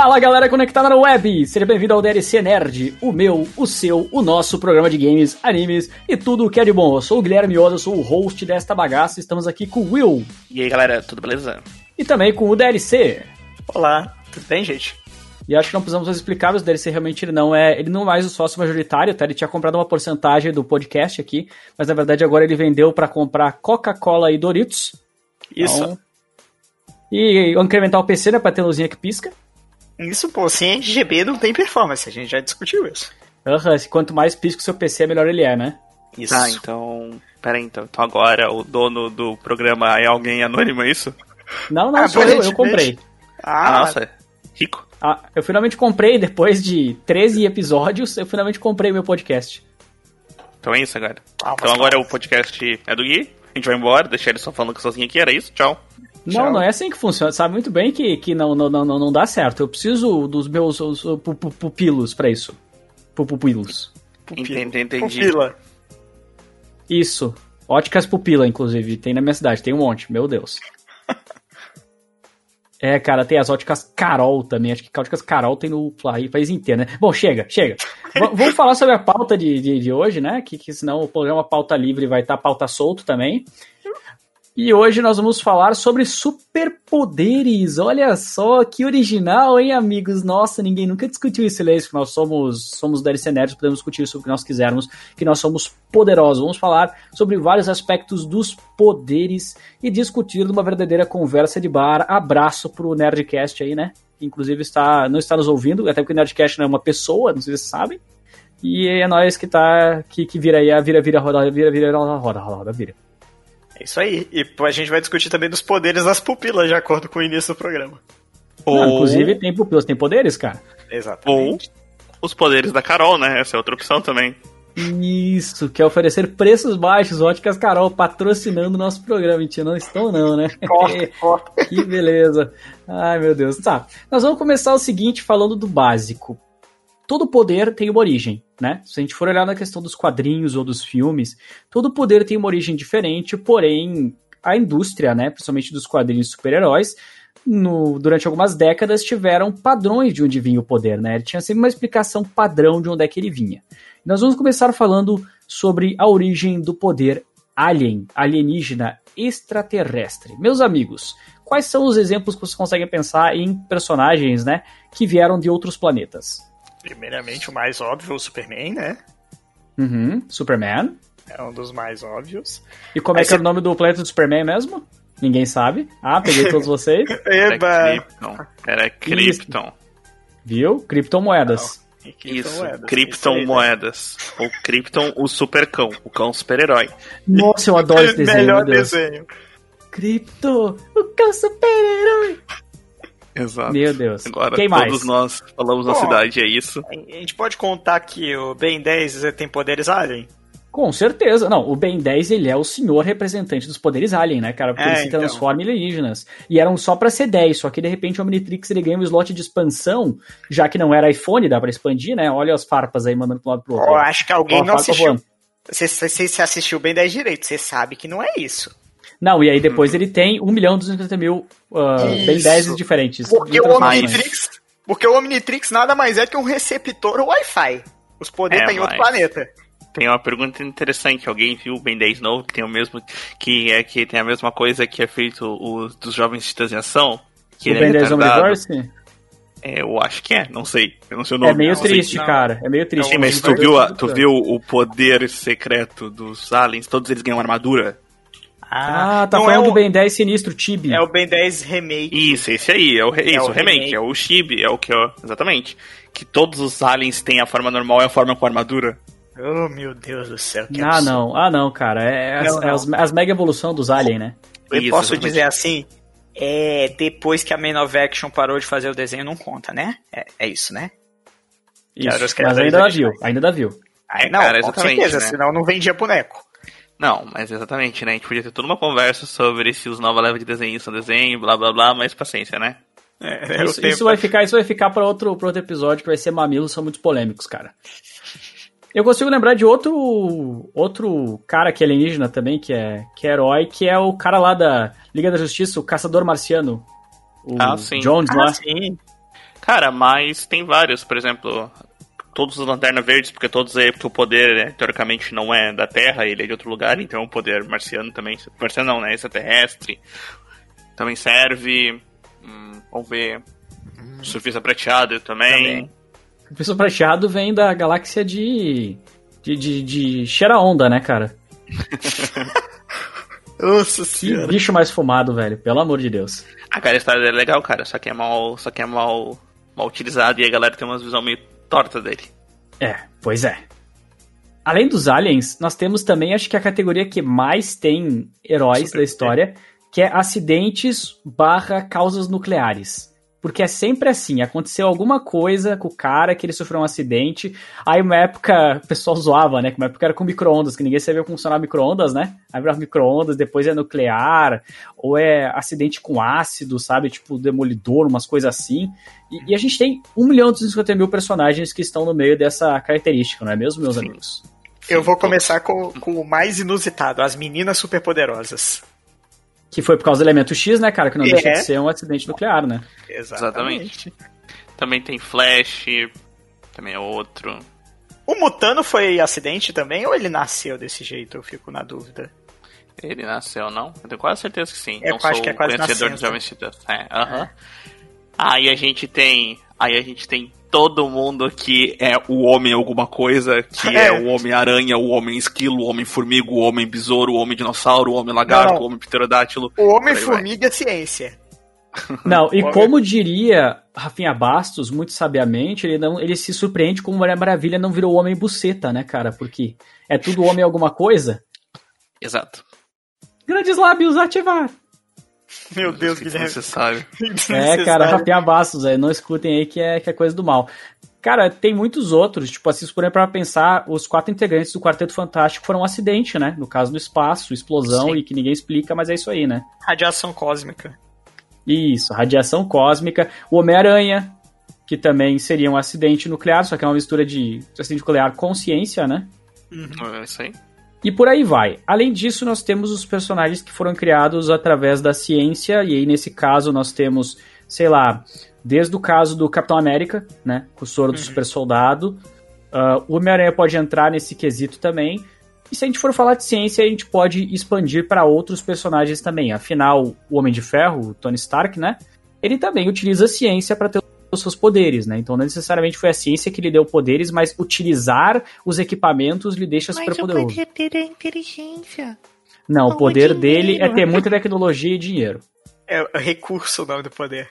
Fala galera conectada na web! Seja bem-vindo ao DLC Nerd, o meu, o seu, o nosso programa de games, animes e tudo o que é de bom. Eu sou o Guilherme Oda, sou o host desta bagaça. Estamos aqui com o Will. E aí galera, tudo beleza? E também com o DLC. Olá, tudo bem, gente? E acho que não precisamos explicar, mas o DLC realmente ele não é, ele não é mais o sócio majoritário, tá? Ele tinha comprado uma porcentagem do podcast aqui, mas na verdade agora ele vendeu para comprar Coca-Cola e Doritos. Isso. Então, e incrementar o PC, né, pra ter luzinha que pisca. Isso, pô, sem RGB não tem performance, a gente já discutiu isso. Aham, uhum, quanto mais pisca o seu PC, melhor ele é, né? Isso. Ah, então. Pera aí, então. Então agora o dono do programa é alguém anônimo, é isso? Não, não, ah, sou eu, eu comprei. Ah, nossa, rico. Ah, eu finalmente comprei, depois de 13 episódios, eu finalmente comprei meu podcast. Então é isso agora. Ah, então agora o podcast é do Gui, a gente vai embora, deixar ele só falando sozinho aqui, era isso? Tchau. Não, Tchau. não é assim que funciona. Sabe muito bem que, que não, não, não, não dá certo. Eu preciso dos meus os, pupilos para isso. Pupilos. Entendi, entendi. Pupila. Isso. Óticas pupila, inclusive. Tem na minha cidade. Tem um monte. Meu Deus. É, cara, tem as óticas Carol também. Acho que óticas Carol tem no país inteiro, né? Bom, chega, chega. vamos falar sobre a pauta de, de, de hoje, né? Que, que senão o programa Pauta Livre vai estar tá pauta solto também. E hoje nós vamos falar sobre superpoderes. Olha só que original, hein, amigos? Nossa, ninguém nunca discutiu isso, Leis, que nós somos somos DLC Nerds, podemos discutir sobre o que nós quisermos, que nós somos poderosos. Vamos falar sobre vários aspectos dos poderes e discutir numa verdadeira conversa de bar. Abraço pro Nerdcast aí, né? Que inclusive está não está nos ouvindo, até porque o Nerdcast não é uma pessoa, não sei se vocês sabem. E é nós que tá que, que vira aí, a vira vira roda, vira vira roda, roda, roda, vira. É isso aí. E a gente vai discutir também dos poderes das pupilas, de acordo com o início do programa. Ou... Não, inclusive, tem pupilas, tem poderes, cara. Exatamente. Ou os poderes da Carol, né? Essa é outra opção também. Isso, que é oferecer preços baixos, óticas Carol patrocinando o nosso programa. Mentira, não estão não, né? Corta, corta. que beleza. Ai, meu Deus. Tá, nós vamos começar o seguinte falando do básico todo poder tem uma origem, né? Se a gente for olhar na questão dos quadrinhos ou dos filmes, todo poder tem uma origem diferente, porém a indústria, né, principalmente dos quadrinhos super-heróis, durante algumas décadas tiveram padrões de onde vinha o poder, né? Ele tinha sempre uma explicação padrão de onde é que ele vinha. Nós vamos começar falando sobre a origem do poder alien, alienígena, extraterrestre. Meus amigos, quais são os exemplos que vocês conseguem pensar em personagens, né, que vieram de outros planetas? Primeiramente, o mais óbvio, o Superman, né? Uhum, Superman. É um dos mais óbvios. E como é Aí é que é o nome do planeta do Superman mesmo? Ninguém sabe. Ah, peguei todos vocês. Era Krypton. Era Krypton. Viu? Krypton Moedas. Não. Isso, Krypton Moedas. Ou Krypton, o super cão, o cão super-herói. Nossa, eu adoro esse desenho. Melhor desenho. Krypton, o cão super-herói. Exato. Meu Deus. Agora Quem todos mais? nós falamos Bom, na cidade, é isso. A gente pode contar que o Ben 10 tem poderes alien? Com certeza. Não, o Ben 10 ele é o senhor representante dos poderes alien, né, cara? Porque é, ele se então. transforma em alienígenas. E eram só para ser 10, só que de repente o Omnitrix ele ganha um slot de expansão, já que não era iPhone, dá pra expandir, né? Olha as farpas aí mandando pro lado pro outro. Eu acho que alguém não assistiu. Você, você, você assistiu o Ben 10 direito, você sabe que não é isso. Não, e aí depois uhum. ele tem 1 milhão e 250 mil uh, Ben 10 diferentes. Porque o, Omnitrix, porque o Omnitrix nada mais é que um receptor Wi-Fi. Os poderes é, em outro planeta. Tem uma pergunta interessante. Alguém viu o Ben 10 novo que tem o mesmo. Que é que tem a mesma coisa que é feito os dos jovens titãs em ação? Que o Ben 10 Omniverse? É, eu acho que é, não sei. Eu não sei o nome. É meio não, triste, cara. É meio triste. Sim, mas tu viu, a, tu viu o poder secreto dos aliens? Todos eles ganham armadura? Ah, ah tá falando é o... do Ben 10 Sinistro, Chibi. É o Ben 10 Remake. Isso, esse aí, é o, é isso, o remake, remake, é o Chibi, é o que, ó, exatamente. Que todos os aliens têm a forma normal e a forma com armadura. Oh, meu Deus do céu. Que ah, absurdo. não, ah, não, cara. É, não, as, não. as, as, mega evolução dos aliens, né? Eu isso, posso exatamente. dizer assim, é, depois que a Man of Action parou de fazer o desenho, não conta, né? É, é isso, né? Isso, mas ainda dá viu, ainda dá viu. Ah, não, cara, com certeza, né? senão não vendia boneco. Não, mas exatamente, né? A gente podia ter toda uma conversa sobre se os nova leva de desenho são desenho, blá blá blá, mas paciência, né? É, isso, isso, vai ficar, isso vai ficar para outro, pra outro episódio que vai ser mamilos, são muito polêmicos, cara. Eu consigo lembrar de outro outro cara que é alienígena também, que é, que é herói, que é o cara lá da Liga da Justiça, o Caçador Marciano. O ah, sim. Jones ah, lá. Sim. Cara, mas tem vários, por exemplo, todos os Lanternas Verdes, porque todos é porque o poder, né, teoricamente, não é da Terra, ele é de outro lugar, então o poder marciano também. Marciano não, né? Extraterrestre. Também serve. Hum, vamos ver. Hum. Surfista prateado também. também. Surfista prateado vem da galáxia de. de, de, de cheira onda, né, cara? Nossa senhora. Que bicho mais fumado, velho. Pelo amor de Deus. A cara, a história é legal, cara. Só que é mal, só que é mal, mal utilizado e a galera tem umas visão meio torta dele. É, pois é. Além dos aliens, nós temos também, acho que a categoria que mais tem heróis Super da história, que é acidentes barra causas nucleares. Porque é sempre assim, aconteceu alguma coisa com o cara que ele sofreu um acidente. Aí uma época o pessoal zoava, né? Que uma época era com micro-ondas, que ninguém sabia funcionar micro-ondas, né? Aí virava micro-ondas, depois é nuclear, ou é acidente com ácido, sabe? Tipo demolidor, umas coisas assim. E, e a gente tem 1 milhão e 250 mil personagens que estão no meio dessa característica, não é mesmo, meus Sim. amigos? Eu vou começar com, com o mais inusitado, as meninas superpoderosas. Que foi por causa do elemento X, né, cara? Que não é. deixa de ser um acidente nuclear, né? Exatamente. Também tem Flash, também é outro. O Mutano foi acidente também ou ele nasceu desse jeito? Eu fico na dúvida. Ele nasceu, não? Eu tenho quase certeza que sim. Eu não acho que é quase conhecedor dos Jovens Titãs. É, aham. Uh -huh. Aí a gente tem. Aí a gente tem todo mundo que é o homem alguma coisa, que é, é o Homem-Aranha, o Homem-Esquilo, o Homem-Formiga, o Homem-Besouro, o Homem-Dinossauro, o Homem-Lagarto, o Homem-Pterodátilo. O Homem-Formiga é ciência. Não, e como diria Rafinha Bastos, muito sabiamente, ele, não, ele se surpreende como Mulher Maravilha não virou Homem Buceta, né, cara? Porque é tudo homem alguma coisa. Exato. Grandes lábios ativar. Meu Deus, Guilherme. Necessário. É, cara, Rafinha Bastos, aí, não escutem aí que é, que é coisa do mal. Cara, tem muitos outros, tipo assim, se for para pensar, os quatro integrantes do Quarteto Fantástico foram um acidente, né? No caso do espaço, explosão Sim. e que ninguém explica, mas é isso aí, né? Radiação cósmica. Isso, radiação cósmica. O Homem-Aranha, que também seria um acidente nuclear, só que é uma mistura de acidente nuclear com ciência, né? Uhum. É isso aí. E por aí vai. Além disso, nós temos os personagens que foram criados através da ciência, e aí nesse caso nós temos, sei lá, desde o caso do Capitão América, né, com o soro do uhum. super soldado, uh, o Homem-Aranha pode entrar nesse quesito também, e se a gente for falar de ciência, a gente pode expandir para outros personagens também. Afinal, o Homem de Ferro, o Tony Stark, né, ele também utiliza a ciência para ter os seus poderes, né? Então não necessariamente foi a ciência que lhe deu poderes, mas utilizar os equipamentos lhe deixa super poderoso. Mas o poder dele é inteligência. Não, o poder dele é ter muita tecnologia e dinheiro. É recurso o nome do poder.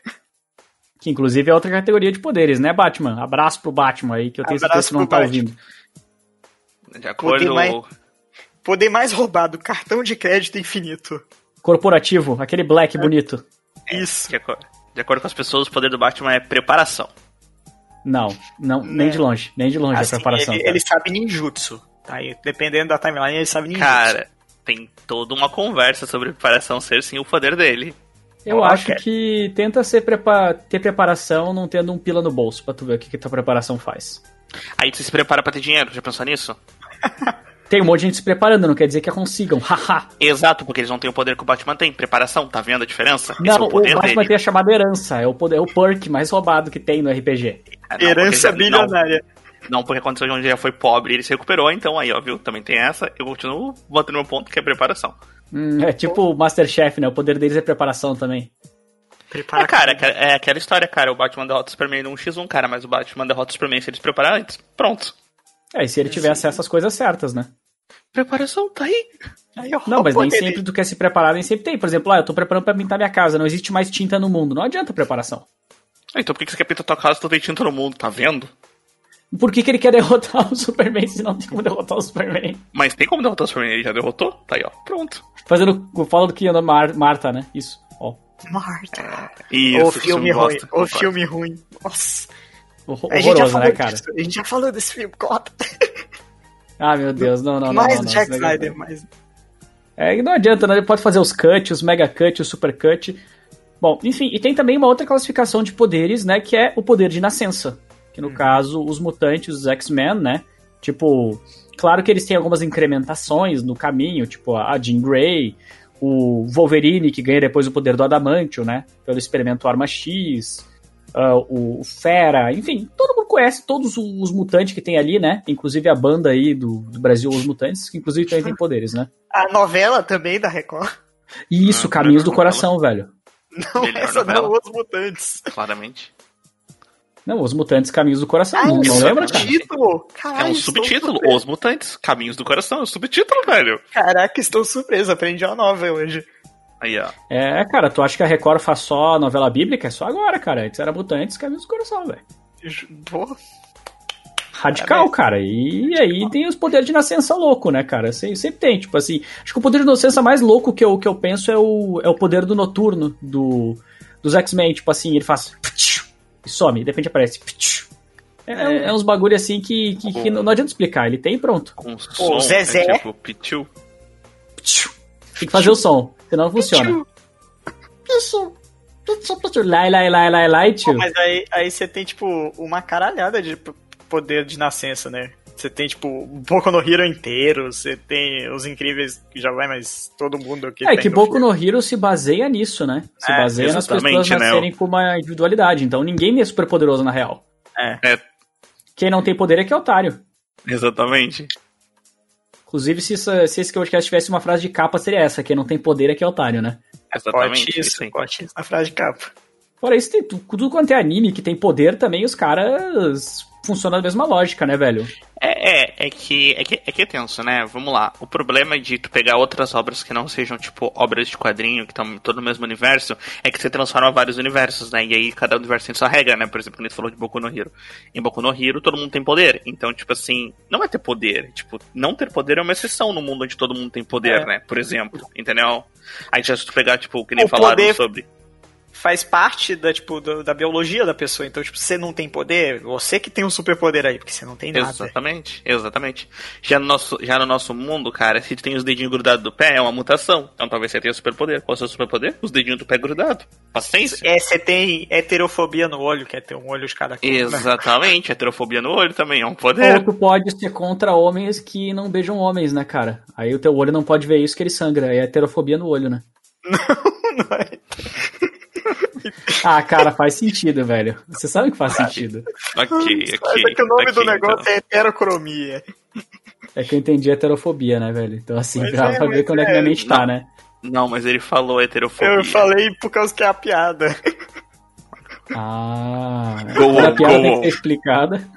Que inclusive é outra categoria de poderes, né, Batman? Abraço pro Batman aí, que eu tenho certeza que não tá Batman. ouvindo. De acordo... Poder mais, poder mais roubado, cartão de crédito infinito. Corporativo, aquele black é. bonito. Isso. De acordo. De acordo com as pessoas, o poder do Batman é preparação. Não, não, nem de longe, nem de longe assim, a preparação. Ele, ele, sabe ninjutsu, tá? E dependendo da timeline, ele sabe ninjutsu. Cara, tem toda uma conversa sobre preparação ser sim o poder dele. Eu acho que tenta ser prepa ter preparação não tendo um pila no bolso pra tu ver o que, que tua preparação faz. Aí tu se prepara pra ter dinheiro, já pensou nisso? Tem um monte de gente se preparando, não quer dizer que a consigam, haha. Exato, porque eles não têm o poder que o Batman tem. Preparação, tá vendo a diferença? Não, é o, o, Batman dele. tem a chamada herança, é o, poder, é o perk mais roubado que tem no RPG. É, não, herança bilionária. Não, porque aconteceu onde já foi pobre e ele se recuperou, então aí, ó, viu? Também tem essa. Eu continuo botando meu ponto que é preparação. Hum, é tipo o Masterchef, né? O poder deles é preparação também. Prepara é, cara, é, é aquela história, cara. O Batman derrota o Superman num X1, cara, mas o Batman derrota o Superman se eles prepararem antes. Pronto. É, e se ele tiver acesso às coisas certas, né? Preparação tá aí. aí não, mas nem sempre tu quer se preparar, nem sempre tem. Por exemplo, ah, eu tô preparando pra pintar minha casa, não existe mais tinta no mundo. Não adianta preparação. Ah, então por que você quer pintar tua casa se tu tem tinta no mundo, tá vendo? Por que, que ele quer derrotar o Superman se não tem como derrotar o Superman? Mas tem como derrotar o Superman, ele já derrotou? Tá aí, ó. Pronto. Fazendo. Fala do que anda Mar Marta, né? Isso, ó. Marta. É, isso, o filme ruim. O filme ruim. Nossa. Horroroso, né, cara? Disso. A gente já falou desse filme, Cota. Ah, meu Deus, não, não, mais não. Mais Jack Snyder, mais. É, não adianta, né? Ele pode fazer os cut, os mega cut, o super cut. Bom, enfim, e tem também uma outra classificação de poderes, né? Que é o poder de nascença. Que no hum. caso, os mutantes, os X-Men, né? Tipo, claro que eles têm algumas incrementações no caminho, tipo a Jean Grey, o Wolverine, que ganha depois o poder do Adamantio, né? Pelo experimento Arma X. ah, o Fera, enfim, todo mundo conhece todos os mutantes que tem ali, né? Inclusive a banda aí do, do Brasil, Os Mutantes, que inclusive também tem poderes, né? A novela também da Record. E isso, Não, Caminhos do não, Coração, velho. Não, Melhor essa não, novela. Os Mutantes. Claramente. Não, Os Mutantes Caminhos do Coração, Ah, não, não isso lembra, é um cara? título. É Caralho, um estou subtítulo. Os Mutantes, Caminhos do Coração. É um subtítulo, velho. Caraca, estou surpreso. Aprendi uma nova hoje. Aí, ó. É, cara, tu acha que a Record faz só novela bíblica? É só agora, cara. Antes era Mutantes Caminhos do Coração, velho. Pô, Radical, cara. E aí tem os poderes de nascença louco, né, cara? Sempre, sempre tem, tipo assim. Acho que o poder de nascença mais louco que eu, que eu penso é o, é o poder do noturno do, dos X-Men. Tipo assim, ele faz. E some, de repente aparece. É, é. é uns bagulho assim que, que, que não, não adianta explicar. Ele tem e pronto. Com som. Zezé. É tipo, pitiu. Tem que fazer o som, senão não funciona. Lai, lai, lai, lai, lai, tio. Mas aí, aí você tem, tipo, uma caralhada de poder de nascença, né? Você tem, tipo, o Boku no Hero inteiro, você tem os incríveis que já vai, mas todo mundo aqui É tem que Boku no Hero se baseia nisso, né? Se É, baseia nas pessoas né? nascerem com uma individualidade. Então ninguém é super poderoso na real. É. É. Quem não tem poder é que é otário. Exatamente. Inclusive, se, isso- se esse podcast tivesse uma frase de capa, seria essa: quem não tem poder é que é otário, né? Exatamente. Isso, aí. bote isso na frase de capa. Fora isso, tem tu- tudo quanto é anime que tem poder também, os caras funcionam da mesma lógica, né, velho? É, é, é que, é que é que é tenso, né? Vamos lá. O problema de tu pegar outras obras que não sejam, tipo, obras de quadrinho, que estão todo no mesmo universo, é que você transforma vários universos, né? E aí cada universo tem sua regra, né? Por exemplo, quando a gente falou de Boku no Hero. Em Boku no Hero, todo mundo tem poder. Então, tipo assim, não é ter poder. Tipo, não ter poder é uma exceção no mundo onde todo mundo tem poder, É. né? Por exemplo, entendeu? Aí já se tu pegar, tipo, que nem O falaram poder- sobre. Faz parte da, tipo, do- da biologia da pessoa. Então, tipo, você não tem poder, você que tem um superpoder aí, porque você não tem nada. Exatamente, exatamente. Já no, nosso, já no nosso mundo, cara, se tu tem os dedinhos grudados do pé, é uma mutação. Então talvez você tenha superpoder. Qual é o seu superpoder? Os dedinhos do pé grudados. Paciência. É, você tem heterofobia no olho, quer ter um olho de cada cor. né? Exatamente, heterofobia no olho também é um Ou poder. tu pode ser contra homens que não beijam homens, né, cara? Aí o teu olho não pode ver isso que ele sangra. É heterofobia no olho, né? Não é? Ah, cara, faz sentido, velho. Você sabe que faz sentido. Ok, ok. Mas é que o nome ok, do negócio então. é heterocromia. É que eu entendi heterofobia, né, velho? Então, assim, Mas pra, é, pra ver quando é que é, minha mente tá, né? Não, mas ele falou heterofobia. Eu falei por causa que é a piada. Ah, Go on, piada go tem on. que ser explicada.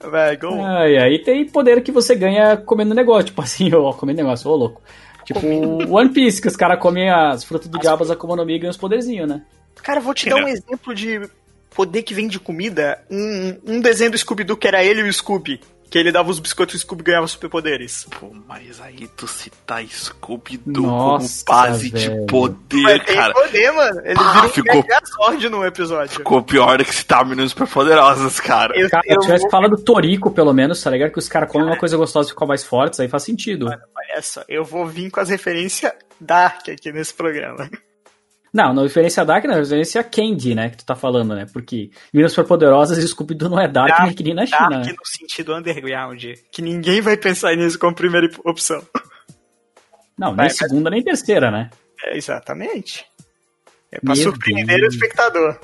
Vai, go. Ah, e aí tem poder que você ganha comendo negócio, tipo assim, ó, comendo negócio, ô louco. Tipo One Piece, que os caras comem as frutas do diabo, as Akuma no Mi e ganham os poderzinhos, né? Cara, vou te dar um exemplo de poder que vem de comida. Um, um desenho do Scooby-Doo que era ele e o Scooby. Que ele dava os biscoitos e o Scooby ganhava superpoderes. Pô, mas aí tu citar Scooby-Doo como base velho. de poder, Mas tem cara. poder, mano. Ele Ah, virou ficou- um Megazord no episódio. Ficou pior do que citar meninas superpoderosas, cara. Eu, Cara, eu se tivesse vou- falado Torico, pelo menos, tá ligado? Que os caras comem uma coisa gostosa e ficam mais fortes, aí faz sentido. Olha só, eu vou vir com as referências Dark aqui nesse programa. Não, não referência Dark, não, referência Candy, né? Que tu tá falando, né? Porque Minas Superpoderosas e Scooby-Doo não é Dark, Dark, nem que nem na China, Dark né? no sentido underground. Que ninguém vai pensar nisso como primeira opção. Não, nem Vai, mas- segunda nem terceira, né? É, exatamente. É pra Meu surpreender Deus. o espectador.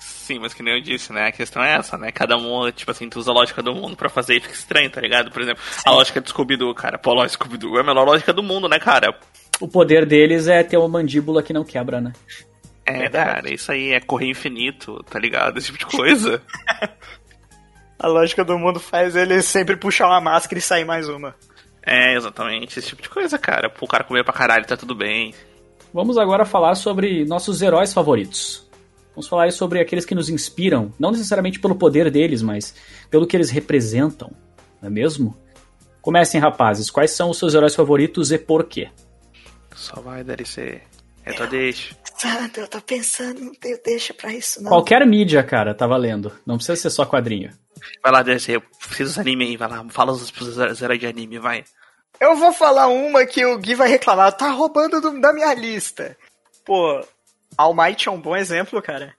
Sim, mas que nem eu disse, né? A questão é essa, né? Cada um, tipo assim, tu usa a lógica do mundo pra fazer e fica estranho, tá ligado? Por exemplo, a lógica do Scooby-Doo, cara. Pô, lógica do Scooby-Doo é a melhor lógica do mundo, né, cara? O poder deles é ter uma mandíbula que não quebra, né? É, cara, isso aí é correr infinito, tá ligado? Esse tipo de coisa. A lógica do mundo faz ele sempre puxar uma máscara e sair mais uma. é, exatamente, esse tipo de coisa, cara. Pô, o cara comer pra caralho, tá tudo bem. Vamos agora falar sobre nossos heróis favoritos. Vamos falar aí sobre aqueles que nos inspiram, não necessariamente pelo poder deles, mas pelo que eles representam, não é mesmo? Comecem, rapazes. Quais são os seus heróis favoritos e por quê? Só vai, DLC. É tua deixa. Santo, eu tô pensando, não tenho deixa pra isso, não. Qualquer mídia, cara, tá valendo. Não precisa ser só quadrinho. Vai lá, DLC, eu preciso dos anime aí, vai lá. Fala os heróis de anime, vai. Eu vou falar uma que o Gui vai reclamar, tá roubando do- da minha lista. Pô, All Might é um bom exemplo, cara.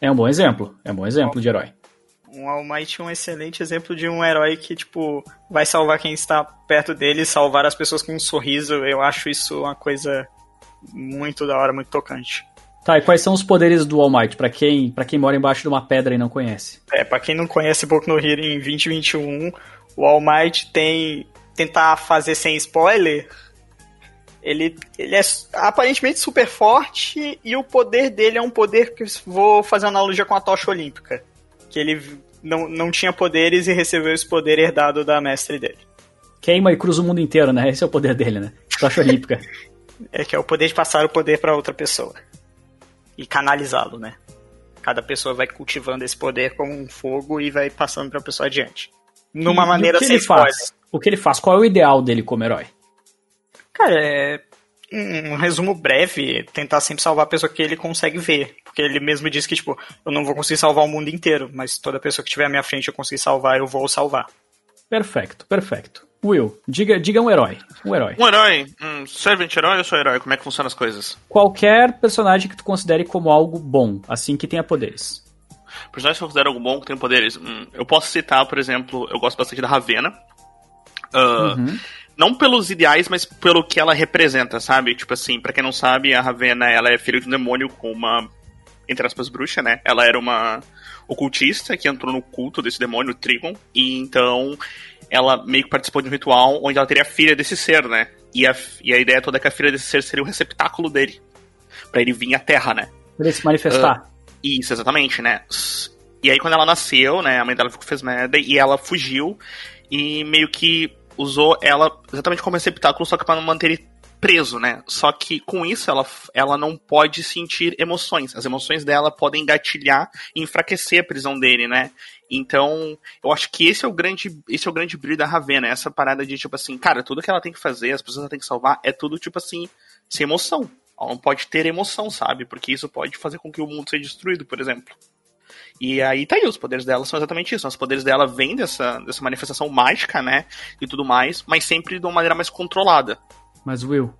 É um bom exemplo. É um bom exemplo de herói. Um All Might é um excelente exemplo de um herói que, tipo, vai salvar quem está perto dele, salvar as pessoas com um sorriso. Eu acho isso uma coisa muito da hora, muito tocante. Tá, e quais são os poderes do All Might, pra quem, pra quem mora embaixo de uma pedra e não conhece? É, pra quem não conhece Boku no Hero em 2021, o All Might tem. Tentar fazer sem spoiler. Ele, ele é aparentemente super forte e o poder dele é um poder que vou fazer uma analogia com a tocha olímpica. Que ele não, não tinha poderes e recebeu esse poder herdado da mestre dele. Queima e cruza o mundo inteiro, né? Esse é o poder dele, né? Tocha olímpica. é que é o poder de passar o poder para outra pessoa. E canalizá-lo, né? Cada pessoa vai cultivando esse poder como um fogo e vai passando para a pessoa adiante. Numa E- e maneira o que sem ele faz? O que ele faz? Qual é o ideal dele como herói? Cara, é um resumo breve, tentar sempre salvar a pessoa que ele consegue ver. Porque ele mesmo diz que, tipo, eu não vou conseguir salvar o mundo inteiro, mas toda pessoa que estiver à minha frente eu conseguir salvar, eu vou salvar. Perfeito, perfeito. Will, diga, diga um herói. Um herói. Um herói, um servant herói ou sou herói? Como é que funcionam as coisas? Qualquer personagem que tu considere como algo bom, assim que tenha poderes. Personagens que eu considero algo bom que tem poderes. Hum, eu posso citar, por exemplo, eu gosto bastante da Ravena. Ah, Uhum. Não pelos ideais, mas pelo que ela representa, sabe? Tipo assim, pra quem não sabe, a Ravena, ela é filha de um demônio com uma, entre aspas, bruxa, né? Ela era uma ocultista que entrou no culto desse demônio, o Trigon, e então ela meio que participou de um ritual onde ela teria a filha desse ser, né? E a, e a ideia toda é que a filha desse ser seria o receptáculo dele. Pra ele vir à Terra, né? Pra ele se manifestar. Isso, exatamente, né? E aí quando ela nasceu, né, a mãe dela ficou fez merda e ela fugiu e meio que usou ela exatamente como receptáculo, só que não manter preso, né? Só que com isso ela, ela não pode sentir emoções. As emoções dela podem engatilhar e enfraquecer a prisão dele, né? Então, eu acho que esse é o grande, esse é o grande brilho da Ravena, essa parada de tipo assim, cara, tudo que ela tem que fazer, as pessoas que ela tem que salvar, é tudo tipo assim, sem emoção. Ela não pode ter emoção, sabe? Porque isso pode fazer com que o mundo seja destruído, por exemplo. E aí tá aí, os poderes dela são exatamente isso. Os poderes dela vêm dessa, dessa manifestação mágica, né? E tudo mais, mas sempre de uma maneira mais controlada. Mas, Will,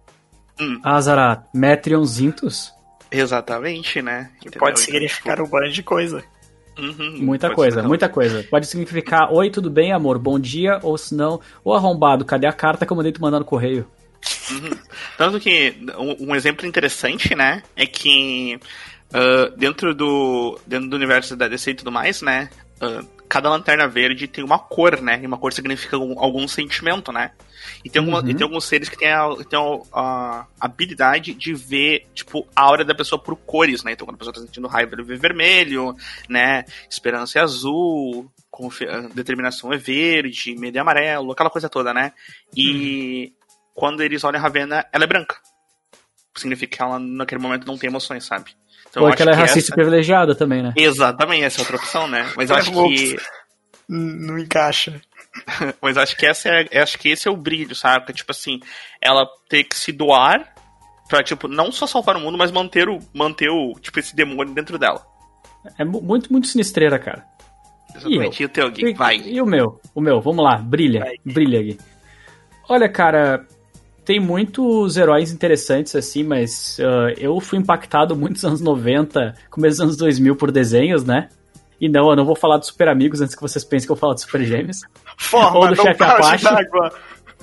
Hum. Azara, Metrion Zintus? Exatamente, né? Entendeu? Pode Então, significar um bando de coisa. tipo, uhum, Muita coisa, ser- muita coisa. Pode significar, oi, tudo bem, amor? Bom dia, ou se não, ô arrombado, cadê a carta que eu mandei tu mandar no correio? Tanto que um, um exemplo interessante, né, é que ah, dentro do dentro do universo da DC e tudo mais, né, ah, cada lanterna verde tem uma cor, né, e uma cor significa algum, algum sentimento, né. E tem, alguma, Uhum. e tem alguns seres que têm a, têm a, a habilidade de ver, tipo, a aura da pessoa por cores, né? Então, quando a pessoa tá sentindo raiva, ele vê vermelho, né? Esperança é azul, ah, determinação é verde, medo é amarelo, aquela coisa toda, né? E quando eles olham a Ravena, ela é branca. Significa que ela, naquele momento, não tem emoções, sabe? Então, Porque acho ela é que racista e essa- privilegiada também, né? Exatamente, essa é outra opção, né? Mas eu acho que. Não encaixa. Mas acho que essa é, acho que esse é o brilho, sabe? Que, tipo assim, ela ter que se doar pra, tipo, não só salvar o mundo, mas manter o, manter o, tipo, esse demônio dentro dela. É mu- muito, muito sinistreira, cara. Exatamente. E, o teu, Gui? E, Vai. e o meu? O meu, vamos lá, brilha, Vai. brilha aqui. Olha, cara, tem muitos heróis interessantes assim, mas ah, eu fui impactado muitos anos 90, começo dos anos 2000 por desenhos, né? E não, eu não vou falar de Super Amigos antes que vocês pensem que eu falo de Super Gêmeos. Forma Ou do no chefe balde Apache. d'água.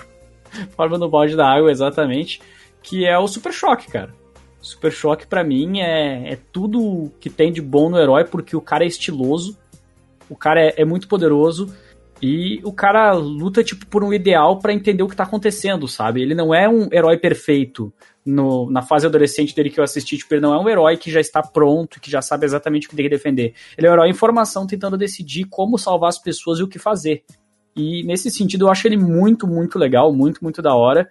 Forma no balde da água, exatamente. Que é o Super Choque, cara. Super Choque, pra mim, é, é tudo que tem de bom no herói, porque o cara é estiloso, o cara é, é muito poderoso e o cara luta, tipo, por um ideal pra entender o que tá acontecendo, sabe? Ele não é um herói perfeito. No, na fase adolescente dele que eu assisti, tipo, ele não é um herói que já está pronto, que já sabe exatamente o que tem que defender. Ele é um herói em formação, tentando decidir como salvar as pessoas e o que fazer. E nesse sentido eu acho ele muito, muito legal, muito, muito da hora.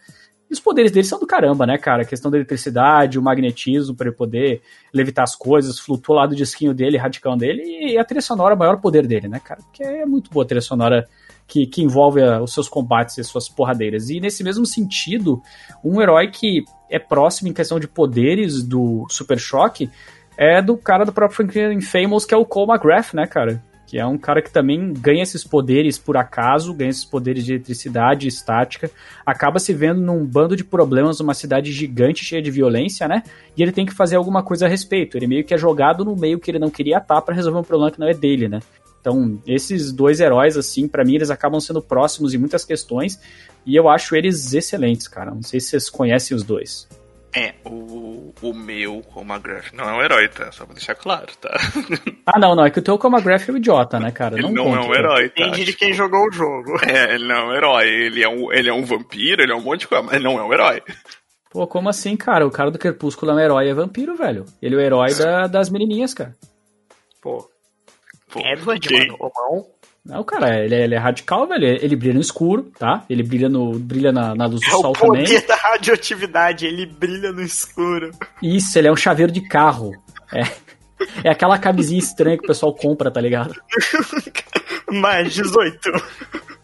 E os poderes dele são do caramba, né, cara? A questão da eletricidade, o magnetismo para ele poder levitar as coisas, flutua lá do disquinho dele, radicão dele, e a trilha sonora é o maior poder dele, né, cara? Porque é muito boa a trilha sonora que, que envolve a- os seus combates e as suas porradeiras. E nesse mesmo sentido, um herói que é próximo em questão de poderes do Super Choque é do cara do próprio Franklin Famous, que é o Cole McGrath, né, cara? Que é um cara que também ganha esses poderes por acaso, ganha esses poderes de eletricidade estática, acaba se vendo num bando de problemas numa cidade gigante cheia de violência, né? E ele tem que fazer alguma coisa a respeito. Ele meio que é jogado no meio que ele não queria estar pra resolver um problema que não é dele, né? Então, esses dois heróis, assim, pra mim, eles acabam sendo próximos em muitas questões, e eu acho eles excelentes, cara. Não sei se vocês conhecem os dois. É, o, o meu Comagraph não é um herói, tá? Só pra deixar claro, tá? Ah, não, não. É que o teu Comagraph é um idiota, né, cara? Ele não, conta, é um cara. herói, tá? Depende de quem jogou o jogo. É, ele não é um herói. Ele é um, ele é um vampiro, ele é um monte de coisa, mas ele não é um herói. Pô, como assim, cara? O cara do Crepúsculo é um herói, é vampiro, velho. Ele é o herói da- das menininhas, cara. Pô, Pô, Edward, quem? mano, ou não? Não, cara, ele é, ele é radical, velho. Ele brilha no escuro, tá? Ele brilha, no, brilha na, na luz do É o sol poder também. da radioatividade, ele brilha no escuro. Isso, ele é um chaveiro de carro. É, é aquela camisinha estranha que o pessoal compra, tá ligado? Mais 18.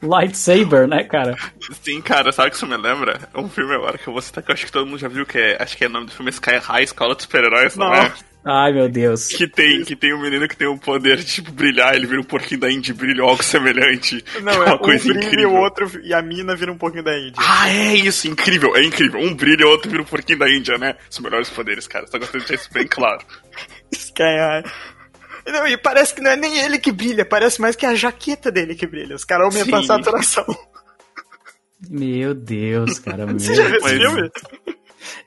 Lightsaber, né, cara? Sim, cara, sabe o que isso me lembra? É um filme agora que eu vou citar que eu acho que todo mundo já viu, que é. Acho que é o nome do filme Sky High, Escola dos Super-Heróis, não, Não. é? Ai, meu Deus. Que tem, que tem um menino que tem o poder de, tipo, brilhar, ele vira um porquinho da Indy, brilha ou algo semelhante. Não, Que é uma um coisa brilha e incrível. o outro, e a mina vira um pouquinho da Índia. Ah, é isso, incrível, é incrível. Um brilha e o outro vira um porquinho da Índia, né? Os melhores poderes, cara. Só gostaria de deixar isso bem claro. Sky. Não, e parece que não é nem ele que brilha, parece mais que é a jaqueta dele que brilha. Os caras aumentam a saturação. Meu Deus, cara. Meu Você já viu esse filme?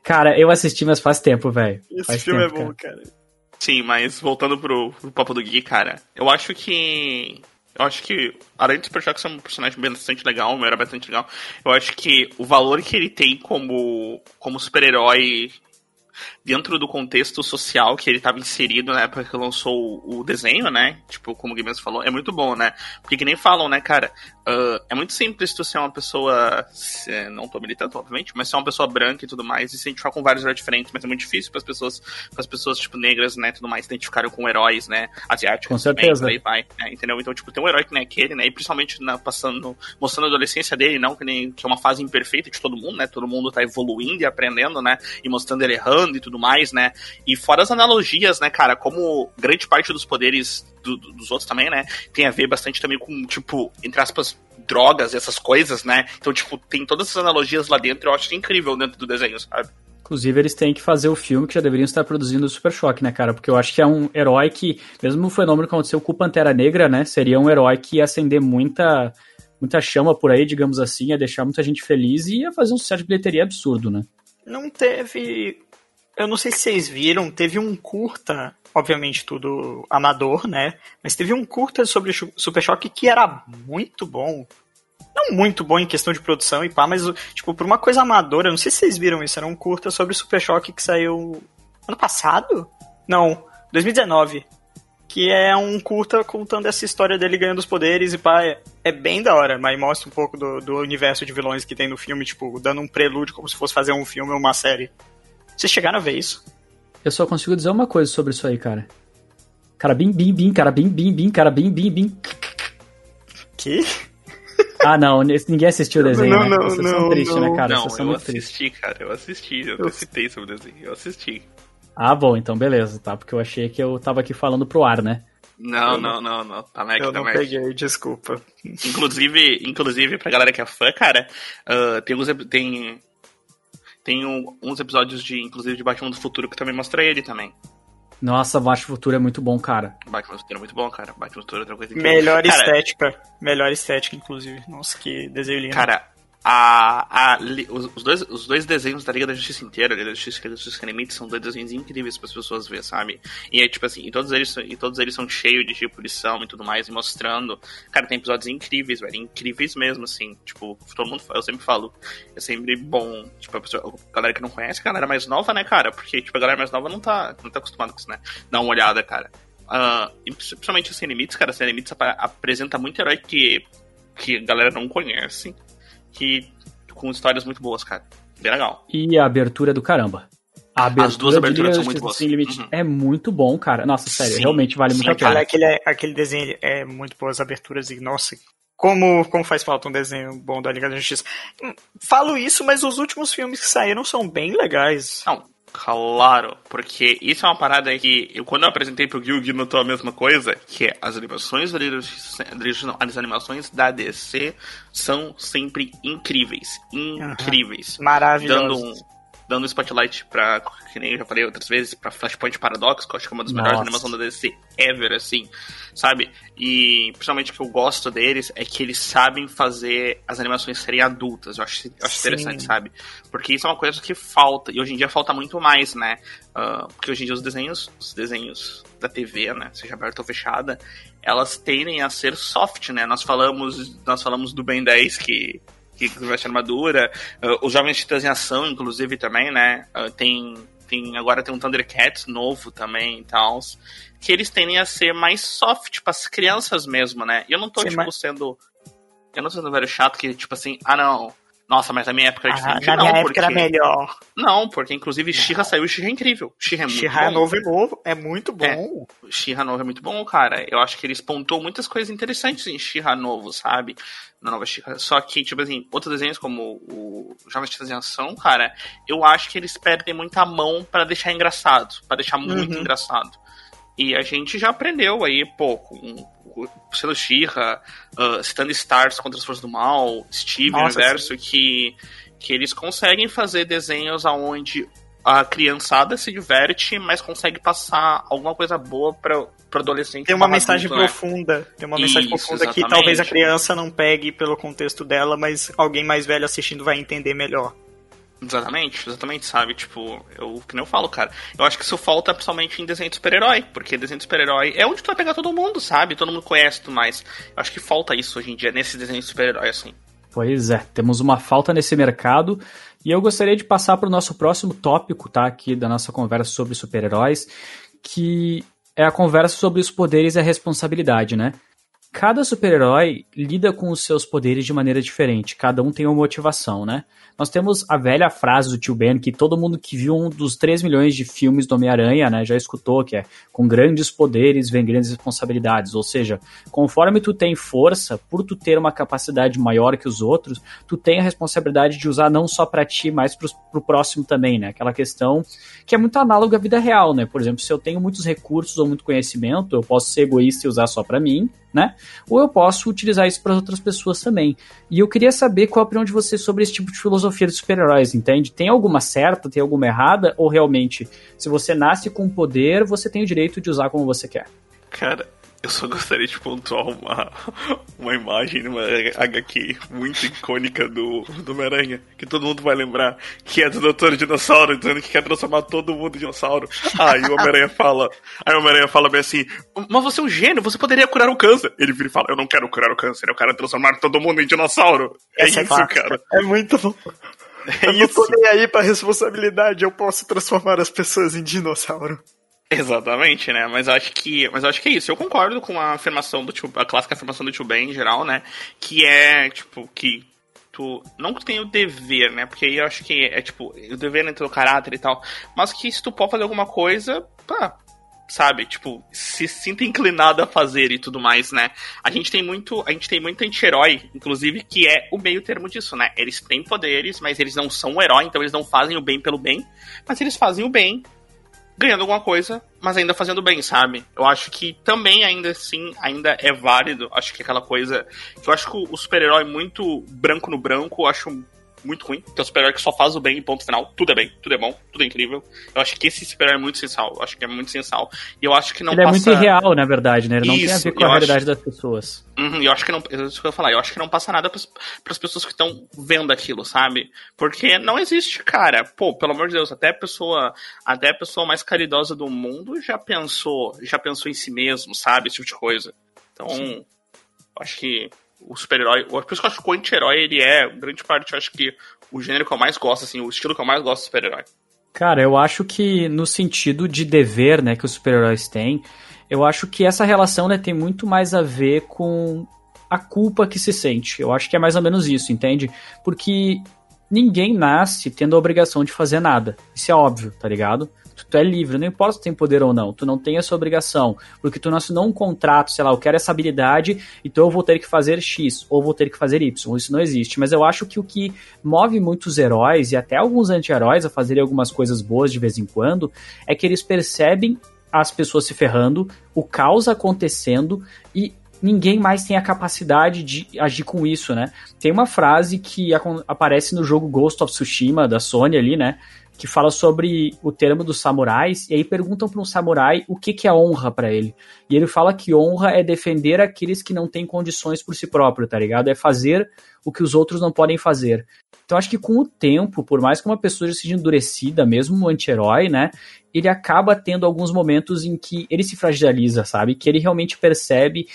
Cara, eu assisti, mas faz tempo, velho. Esse Faz filme tempo, é bom, cara. Sim, mas voltando pro, pro papo do Gui, cara, eu acho que. Eu acho que, além de Super Shock ser um personagem bastante legal, um era bastante legal, eu acho que o valor que ele tem como, como super-herói dentro do contexto social que ele estava inserido na época que lançou o desenho, né? Tipo, como o mesmo falou, é muito bom, né? Porque que nem falam, né, cara? ah, é muito simples tu ser uma pessoa. se- Não tô militando, obviamente, mas ser uma pessoa branca e tudo mais, e se identificar com vários heróis diferentes, mas é muito difícil para as pessoas, as pessoas, tipo, negras, né, tudo mais, se identificarem com heróis, né? Asiáticos. Com também, certeza. aí vai, né, entendeu? Então, tipo, tem um herói que nem aquele, né? E principalmente na, passando, mostrando a adolescência dele, não que, nem, que é uma fase imperfeita de todo mundo, né? Todo mundo tá evoluindo e aprendendo, né? E mostrando ele errando e tudo mais, né? E fora as analogias, né, cara? Como grande parte dos poderes do- do- dos outros também, né? Tem a ver bastante também com, tipo, entre aspas, drogas e essas coisas, né? Então, tipo, tem todas essas analogias lá dentro, eu acho incrível dentro do desenho, sabe? Inclusive, eles têm que fazer o filme que já deveriam estar produzindo o Super Choque, né, cara? Porque eu acho que é um herói que, mesmo o fenômeno que aconteceu com o Pantera Negra, né? Seria um herói que ia acender muita, muita chama por aí, digamos assim, ia deixar muita gente feliz e ia fazer um sucesso de bilheteria absurdo, né? Não teve. Eu não sei se vocês viram, teve um curta, obviamente tudo amador, né? Mas teve um curta sobre Super Choque que era muito bom. Não muito bom em questão de produção e pá, mas, tipo, por uma coisa amadora, eu não sei se vocês viram isso, era um curta sobre Super Choque que saiu ano passado? Não, 2019. Que é um curta contando essa história dele ganhando os poderes e pá, é, é bem da hora, mas mostra um pouco do, do universo de vilões que tem no filme, tipo, dando um prelúdio como se fosse fazer um filme ou uma série. Vocês chegaram a ver isso? Eu só consigo dizer uma coisa sobre isso aí, cara. Cara, bim, bim, bim, cara, bim, bim, bim, cara, bim, bim, bim. Que? Ah, não, ninguém assistiu o desenho, Não, né? não, Vocês são não, tristes, né, não. cara? não, Vocês são eu muito tristes. assisti, cara, eu assisti, eu, Eu- citei sobre o desenho, eu assisti. Ah, bom, então beleza, tá? Porque eu achei que eu tava aqui falando pro ar, né? Não, não, não, não, tá Mac, eu não Mac. peguei, desculpa. Inclusive, inclusive, pra galera que é fã, cara, ah, tem, tem, tem um- uns episódios de, inclusive, de Batman do Futuro que também mostra ele também. Nossa, Baixo Futuro é muito bom, cara. Batman do Futuro é muito bom, cara. Batman do Futuro é outra coisa incrível. Melhor cara, estética. Melhor estética, inclusive. Nossa, que desenho lindo. Cara, a, a, os, dois, os dois desenhos da Liga da Justiça inteira, Liga da Justiça e Liga da Justiça Limites, são dois desenhos incríveis para as pessoas ver, sabe? E é tipo assim, e todos eles, e todos eles são cheios de tipo lição e tudo mais, e mostrando. Cara, tem episódios incríveis, velho, incríveis mesmo, assim. Tipo, todo mundo, eu sempre falo, é sempre bom, tipo, a, pessoa, a galera que não conhece, a galera mais nova, né, cara? Porque, tipo, a galera mais nova não tá, não tá acostumada com isso, né? Dá uma olhada, cara. Ah, e principalmente o Sem Limites, cara, Sem Limites apresenta muito herói que, que a galera não conhece, que com histórias muito boas, cara. Bem legal. E a abertura é do caramba. A abertura duas de aberturas são muito boas. Sem Limite Uhum. é muito bom, cara. Nossa, sério, Sim, realmente vale muito sim, a pena. Cara, aquele, aquele desenho é muito boas aberturas e, nossa, como, como faz falta um desenho bom da Liga da Justiça. Hum, Falo isso, mas os últimos filmes que saíram são bem legais. Não, claro, porque isso é uma parada que eu, quando eu apresentei pro Gui, o Gui notou a mesma coisa, que é as animações não, as animações da DC são sempre incríveis, incríveis. Dando Maravilhoso. um dando spotlight pra, que nem eu já falei outras vezes, pra Flashpoint Paradox, que eu acho que é uma das melhores animações da DC ever, assim, sabe? E principalmente o que eu gosto deles é que eles sabem fazer as animações serem adultas. Eu acho, eu acho interessante, sabe? Porque isso é uma coisa que falta, e hoje em dia falta muito mais, né? Uh, porque hoje em dia os desenhos, os desenhos da TV, né, seja aberta ou fechada, elas tendem a ser soft, né? Nós falamos, nós falamos do Ben 10 que que veste armadura, uh, os Jovens Titãs em Ação, inclusive, também, né? Uh, tem, tem, agora tem um Thundercats novo também e tal, que eles tendem a ser mais soft para as crianças mesmo, né? E eu não tô, Sim, tipo, mas... sendo... Eu não tô sendo velho chato que, tipo assim, ah, não nossa, mas na minha época era ah, diferente. Na não, minha porque... época era melhor. Não, porque inclusive Shira saiu e Shira é incrível. Shira é muito Shira bom. novo é novo, é muito bom. É, Shira novo é muito bom, cara. Eu acho que eles pontuam muitas coisas interessantes em Shira novo, sabe? Na nova Shira. Só que, tipo assim, outros desenhos como o Jovens em Ação, cara, eu acho que eles perdem muita mão para deixar engraçado, para deixar muito uhum. engraçado. E a gente já aprendeu aí, pô, com sendo Shira, uh, citando Stars contra as Forças do Mal, Steve, Nossa, Universo, sim. que que eles conseguem fazer desenhos aonde a criançada se diverte, mas consegue passar alguma coisa boa para o adolescente. Tem uma mensagem adulto, né? profunda. Né? Tem uma Isso, mensagem profunda exatamente. que talvez a criança não pegue pelo contexto dela, mas alguém mais velho assistindo vai entender melhor. Exatamente, exatamente, sabe? Tipo, eu que nem eu falo, cara. Eu acho que isso falta principalmente em desenho de super-herói, porque desenho de super-herói é onde tu vai pegar todo mundo, sabe? Todo mundo conhece tudo mais. Eu acho que falta isso hoje em dia, nesse desenho de super-herói, assim. Pois é, temos uma falta nesse mercado e eu gostaria de passar para o nosso próximo tópico, tá? Aqui da nossa conversa sobre super-heróis, que é a conversa sobre os poderes e a responsabilidade, né? Cada super-herói lida com os seus poderes de maneira diferente, cada um tem uma motivação, né? Nós temos a velha frase do tio Ben, que todo mundo que viu um dos 3 milhões de filmes do Homem-Aranha, né, já escutou, que é com grandes poderes vem grandes responsabilidades. Ou seja, conforme tu tem força, por tu ter uma capacidade maior que os outros, tu tem a responsabilidade de usar não só para ti, mas pro, pro próximo também, né? Aquela questão que é muito análoga à vida real, né? Por exemplo, se eu tenho muitos recursos ou muito conhecimento, eu posso ser egoísta e usar só para mim, né? Ou eu posso utilizar isso para outras pessoas também. E eu queria saber qual a opinião de vocês sobre esse tipo de filosofia de super-heróis, entende? Tem alguma certa, tem alguma errada? Ou realmente, se você nasce com poder, você tem o direito de usar como você quer? Cara, eu só gostaria de pontuar uma, uma imagem numa HQ muito icônica do, do Homem-Aranha, que todo mundo vai lembrar, que é do Doutor Dinossauro, dizendo que quer transformar todo mundo em dinossauro. Aí o Homem-Aranha fala, aí o Homem-Aranha fala bem assim, mas você é um gênio, você poderia curar o câncer. Ele vira e fala, eu não quero curar o câncer, eu quero transformar todo mundo em dinossauro. É Essa isso, é cara. É muito bom. É eu isso. não tô nem aí pra responsabilidade, eu posso transformar as pessoas em dinossauro. Exatamente, né? Mas acho que, mas acho que é isso. Eu concordo com a afirmação do a clássica afirmação do tio Ben em geral, né? Que é tipo que tu não que tem o dever, né? Porque aí eu acho que é tipo o dever dentro do caráter e tal, mas que se tu pode fazer alguma coisa, pá, sabe? Tipo, se sinta inclinado a fazer e tudo mais, né? A gente tem muito, a gente tem muito anti-herói, inclusive, que é o meio termo disso, né? Eles têm poderes, mas eles não são o herói, então eles não fazem o bem pelo bem, mas eles fazem o bem ganhando alguma coisa, mas ainda fazendo bem, sabe? Eu acho que também ainda assim, ainda é válido. Acho que aquela coisa. Eu acho que o super-herói muito branco no branco, eu acho muito ruim. Tem um super-herói que só faz o bem, ponto final. Tudo é bem, tudo é bom, tudo é incrível. Eu acho que esse super-herói é muito sensal. Eu acho que é muito sensal. E eu acho que não Ele passa... é muito irreal, na verdade, né? Ele não isso, tem a ver com a realidade das pessoas. Uhum, eu acho que não. É isso que eu falar. Eu acho que não passa nada para as pessoas que estão vendo aquilo, sabe? Porque não existe, cara. Pô, pelo amor de Deus, até a pessoa, até a pessoa mais caridosa do mundo já pensou, já pensou em si mesmo, sabe? Esse tipo de coisa. Então, acho que o super-herói. Por isso que eu acho que o anti-herói, ele é, grande parte, eu acho que o gênero que eu mais gosto, assim, o estilo que eu mais gosto do super-herói. Cara, eu acho que no sentido de dever, né, que os super-heróis têm, eu acho que essa relação, né, tem muito mais a ver com a culpa que se sente. Eu acho que é mais ou menos isso, entende? Porque ninguém nasce tendo a obrigação de fazer nada. Isso é óbvio, tá ligado? tu é livre, não importa se tu tem poder ou não, tu não tem essa obrigação, porque tu não um contrato, sei lá, eu quero essa habilidade, então eu vou ter que fazer X, ou vou ter que fazer Y, isso não existe, mas eu acho que o que move muitos heróis, e até alguns anti-heróis a fazerem algumas coisas boas de vez em quando, é que eles percebem as pessoas se ferrando, o caos acontecendo e ninguém mais tem a capacidade de agir com isso, né? Tem uma frase que aparece no jogo Ghost of Tsushima da Sony ali, né? que fala sobre o termo dos samurais, e aí perguntam para um samurai o que, que é honra para ele. E ele fala que honra é defender aqueles que não têm condições por si próprio, tá ligado? É fazer o que os outros não podem fazer. Então acho que com o tempo, por mais que uma pessoa seja endurecida, mesmo um anti-herói, né, ele acaba tendo alguns momentos em que ele se fragiliza, sabe? Que ele realmente percebe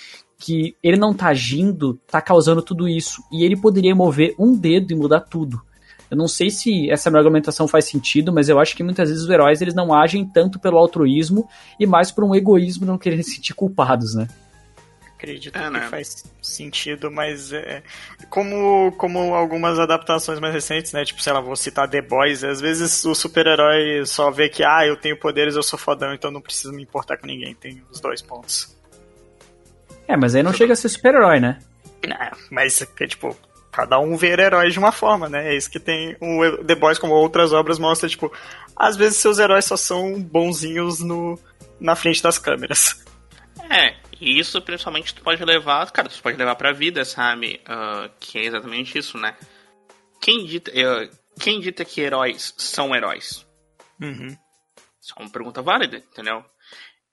que ele não tá agindo, tá causando tudo isso. E ele poderia mover um dedo e mudar tudo. Eu não sei se essa minha argumentação faz sentido, mas eu acho que muitas vezes os heróis eles não agem tanto pelo altruísmo e mais por um egoísmo não querer se sentir culpados, né? Acredito é, que né? faz sentido, mas é, como, como algumas adaptações mais recentes, né? Tipo, sei lá, vou citar The Boys, às vezes o super-herói só vê que, ah, eu tenho poderes, eu sou fodão, então não preciso me importar com ninguém. Tem os dois pontos. É, mas aí não chega a ser super-herói, né? Não, mas é tipo, cada um ver heróis de uma forma, né? É isso que tem o The Boys, como outras obras, mostra, tipo, às vezes seus heróis só são bonzinhos no, na frente das câmeras. É, e isso principalmente tu pode levar, cara, tu pode levar pra vida, sabe? Uh, que é exatamente isso, né? Quem dita, uh, quem dita que heróis são heróis? Uhum. Isso é uma pergunta válida, entendeu?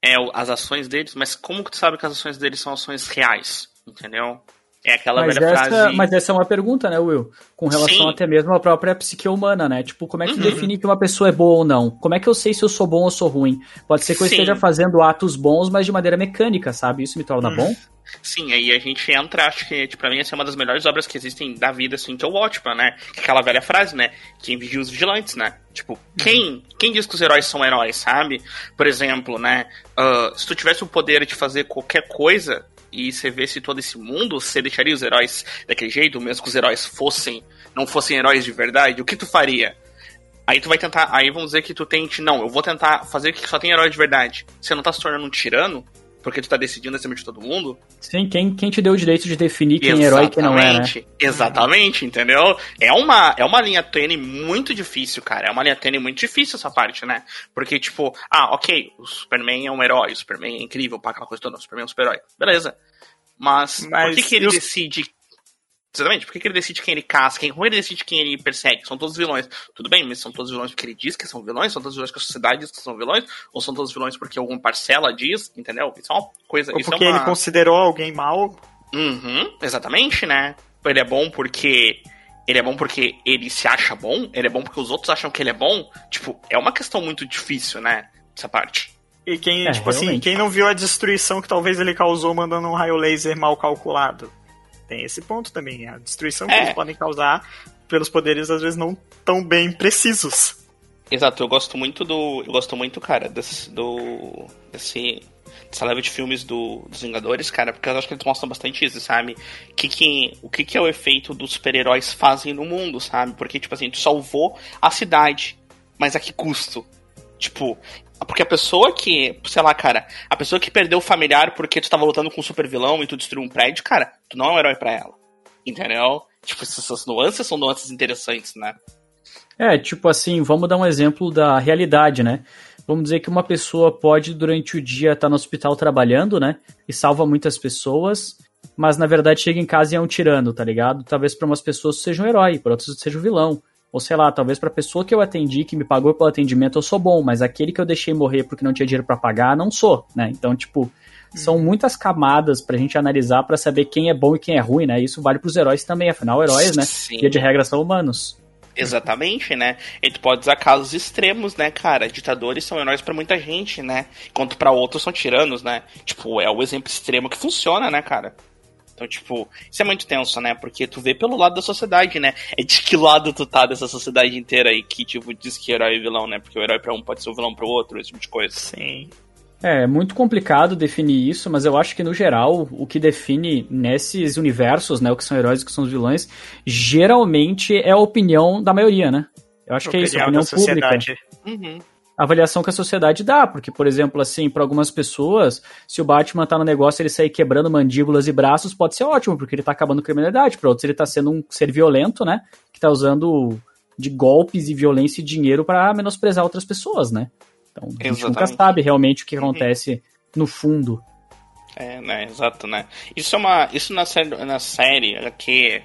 É as ações deles, mas como que tu sabe que as ações deles são ações reais, entendeu? É aquela mas velha essa, frase. Mas essa é uma pergunta, né, Will? Com relação Sim. até mesmo à própria psique humana, né? Tipo, como é que Uhum. define que uma pessoa é boa ou não? Como é que eu sei se eu sou bom ou sou ruim? Pode ser que eu Sim. esteja fazendo atos bons, mas de maneira mecânica, sabe? Isso me torna Hum. bom? Sim, aí a gente entra, acho que tipo, pra mim essa é uma das melhores obras que existem da vida, assim, que é o Watchmen, né? É aquela velha frase, né? Quem vigia os vigilantes, né? Tipo, quem, quem diz que os heróis são heróis, sabe? Por exemplo, né? ah, se tu tivesse o poder de fazer qualquer coisa e você vesse todo esse mundo, você deixaria os heróis daquele jeito, mesmo que os heróis fossem, não fossem heróis de verdade, o que tu faria? Aí tu vai tentar, aí vamos dizer que tu tente, não, eu vou tentar fazer que só tem herói de verdade. Você não tá se tornando um tirano? Porque tu tá decidindo acima de todo mundo? Sim, quem, quem te deu o direito de definir quem é herói e quem não é, né? Exatamente, Exatamente, entendeu? É uma, é uma linha tênue muito difícil, cara. É uma linha tênue muito difícil essa parte, né? Porque, tipo, ah, ok, o Superman é um herói, o Superman é incrível, pá, aquela coisa toda, o Superman é um super-herói. Beleza. Mas, Mas por que, que ele e os- decide. Exatamente, por que, que ele decide quem ele caça, quem, como ele decide quem ele persegue? São todos vilões. Tudo bem, mas são todos vilões porque ele diz que são vilões? São todos vilões porque a sociedade diz que são vilões? Ou são todos vilões porque alguma parcela diz? Entendeu? Isso é uma coisa. Ou isso porque é uma... ele considerou alguém mal. Uhum, exatamente, né? Ele é bom porque. Ele é bom porque ele se acha bom? Ele é bom porque os outros acham que ele é bom? Tipo, é uma questão muito difícil, né? Essa parte. E quem, É, tipo assim, realmente. quem não viu a destruição que talvez ele causou mandando um raio laser mal calculado? Tem esse ponto também. A destruição que É. eles podem causar pelos poderes, às vezes, não tão bem precisos. Exato, eu gosto muito do. Eu gosto muito, cara, desse. Do. Desse. Dessa leva de filmes do, dos Vingadores, cara, porque eu acho que eles mostram bastante isso, sabe? Que que, o que, que é o efeito dos super-heróis fazem no mundo, sabe? Porque, tipo assim, tu salvou a cidade, mas a que custo? Tipo, porque a pessoa que, sei lá, cara, a pessoa que perdeu o familiar porque tu tava lutando com um super vilão e tu destruiu um prédio, cara, tu não é um herói pra ela. Entendeu? Tipo, essas nuances são nuances interessantes, né? É, tipo assim, vamos dar um exemplo da realidade, né? Vamos dizer que uma pessoa pode, durante o dia, estar no hospital trabalhando, né? E salva muitas pessoas, mas na verdade chega em casa e é um tirano, tá ligado? Talvez para umas pessoas seja um herói, para outras seja um vilão. Ou sei lá, talvez pra pessoa que eu atendi, que me pagou pelo atendimento, eu sou bom, mas aquele que eu deixei morrer porque não tinha dinheiro pra pagar, não sou, né? Então, tipo, são muitas camadas pra gente analisar pra saber quem é bom e quem é ruim, né? Isso vale pros heróis também, afinal, heróis, né? Sim. Via de regra são humanos. Exatamente, né? E tu pode usar casos extremos, né, cara? Ditadores são heróis pra muita gente, né? Enquanto pra outros são tiranos, né? Tipo, é o exemplo extremo que funciona, né, cara? Então, tipo, isso é muito tenso, né? Porque tu vê pelo lado da sociedade, né? É de que lado tu tá dessa sociedade inteira aí que, tipo, diz que herói é vilão, né? Porque o herói pra um pode ser o vilão pro outro, esse tipo de coisa. Sim. É, é muito complicado definir isso, mas eu acho que no geral o que define nesses universos, né, o que são heróis e o que são os vilões, geralmente é a opinião da maioria, né? Eu acho que é isso, a Opinião pública. Uhum. A avaliação que a sociedade dá, porque, por exemplo, assim, para algumas pessoas, se o Batman tá no negócio e ele sair quebrando mandíbulas e braços, pode ser ótimo, porque ele tá acabando com a criminalidade. Para outros, ele tá sendo um ser violento, né? Que tá usando de golpes e violência e dinheiro para menosprezar outras pessoas, né? Então, a gente nunca Exatamente. sabe realmente o que Uhum. acontece no fundo. É, né, exato, né? Isso é uma. Isso na série, na série que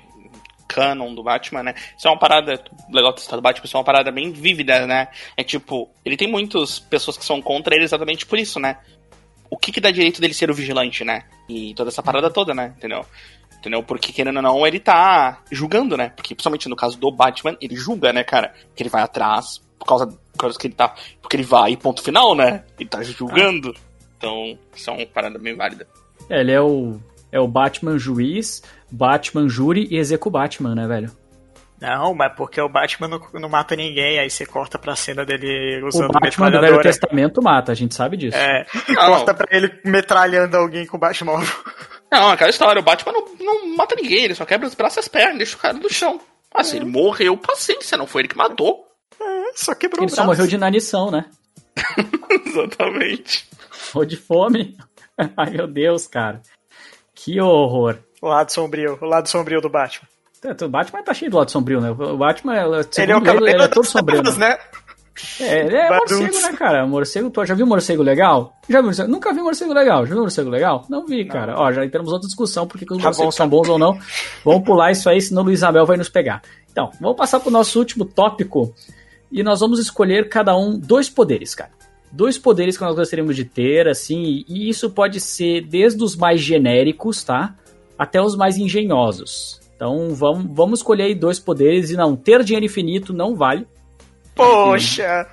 canon do Batman, né? Isso é uma parada, legal testar do Batman, isso é uma parada bem vívida, né? É tipo, ele tem muitas pessoas que são contra ele exatamente por isso, né? O que que dá direito dele ser o vigilante, né? E toda essa parada toda, né? Entendeu? Entendeu? Porque, querendo ou não, ele tá julgando, né? Porque, principalmente no caso do Batman, ele julga, né, cara? Que ele vai atrás por causa, por causa que ele tá. Porque ele vai, ponto final, né? Ele tá julgando. Então, isso é uma parada bem válida. É, ele é o, é o Batman juiz, Batman júri e execu Batman, né, velho? Não, mas porque o Batman não, não mata ninguém, aí você corta pra cena dele usando o Batman do Velho Testamento mata, a gente sabe disso. É, corta pra ele metralhando alguém com o Batmóvel. Não, aquela história, o Batman não, não mata ninguém, ele só quebra os braços e as pernas, deixa o cara no chão. Ah, se é. ele morreu, paciência, não foi ele que matou. É, só quebrou Ele só morreu de inanição, né? Exatamente. Ou de fome. Ai, meu Deus, cara. Que horror. O lado sombrio, o lado sombrio do Batman. O Batman tá cheio do lado sombrio, né? O Batman, ele é, o ele, ele é todo sombrio. né? É, ele é morcego, né, cara? Morcego, tu já viu morcego legal? Já viu morcego? Nunca vi morcego legal. Já viu morcego legal? Não vi, não. cara. Ó, já entramos outra discussão porque os tá morcegos bom, são bons ou não. Vamos pular isso aí, senão o Luiz Abel vai nos pegar. Então, vamos passar pro nosso último tópico e nós vamos escolher cada um dois poderes, cara. Dois poderes que nós gostaríamos de ter, assim, e isso pode ser desde os mais genéricos, tá? Até os mais engenhosos. Então vamos, vamos escolher aí dois poderes e não, ter dinheiro infinito não vale. Poxa!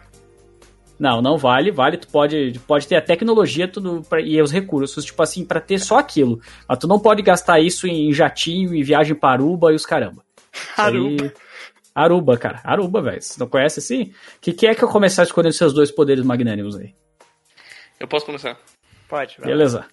Não, não vale, vale, tu pode, pode ter a tecnologia tudo pra, e os recursos, tipo assim, para ter só aquilo. Mas tu não pode gastar isso em jatinho e viagem para Aruba e os caramba. Aruba. Aí, Aruba, cara. Aruba, velho. Você não conhece assim? O que, que é que eu começar escolhendo seus dois poderes magnânimos aí? Eu posso começar. Pode. Vai. Beleza.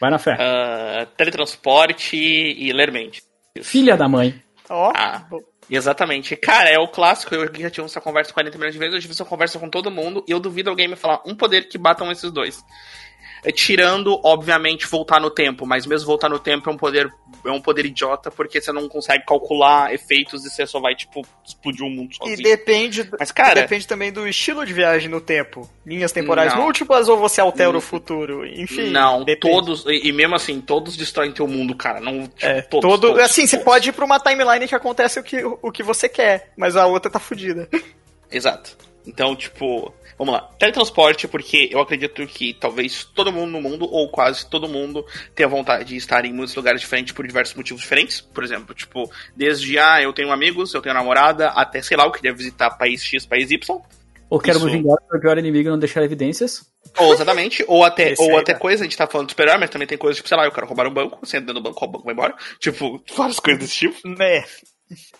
Vai na fé. Uh, teletransporte e ler mente. Filha da mãe. Ó. Oh. Ah, exatamente. Cara, é o clássico. Eu já tive essa conversa 40 milhões de vezes. Eu tive essa conversa com todo mundo. E eu duvido alguém me falar um poder que batam esses dois. É, tirando, obviamente, voltar no tempo, mas mesmo voltar no tempo é um poder é um poder idiota, porque você não consegue calcular efeitos e você só vai, tipo, explodir o um mundo sozinho. E depende, mas, cara, depende também do estilo de viagem no tempo. Linhas temporais não. múltiplas ou você altera o futuro? Enfim. Não, depende. todos, e, mesmo assim, todos destroem teu mundo, cara. Não, tipo, é, todos, todo, todos, assim, todos. você pode ir pra uma timeline que acontece o que, o que você quer, mas a outra tá fodida. Exato. Então, tipo, Vamos lá. Teletransporte, porque eu acredito que talvez todo mundo no mundo, ou quase todo mundo, tenha vontade de estar em muitos lugares diferentes por diversos motivos diferentes. Por exemplo, tipo, desde, ah, eu tenho amigos, eu tenho namorada, até, sei lá, eu queria visitar país X, país Y. Ou quero Isso... me vingar o pior inimigo não deixar evidências. Ou exatamente, ou até, ou até coisa, a gente tá falando de super mas também tem coisas tipo, sei lá, eu quero roubar um banco, você entra dentro do banco, o banco vai embora. Tipo, várias coisas desse tipo. Né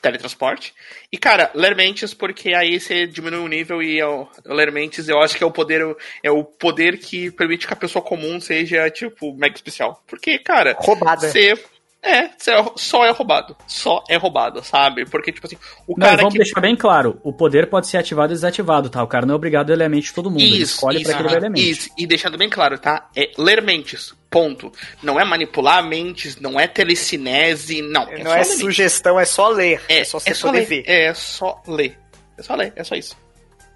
teletransporte. E, cara, Lermentes, porque aí você diminui o nível e o, Lermentes eu acho que é o poder é o poder que permite que a pessoa comum seja, tipo, mega especial. Porque, cara, roubada. Você é, só é roubado. Só é roubado, sabe? Porque, tipo assim, o não, cara. Vamos que... deixar bem claro: o poder pode ser ativado e desativado, tá? O cara não é obrigado a ler a mente de todo mundo. Isso, ele escolhe isso, pra aquele -huh, Isso, e deixando bem claro, tá? É ler mentes. Ponto. Não é manipular mentes, não é telecinese, não. É não é sugestão, é só ler. É, é só, é só ler. É só ler. É só ler, é só isso.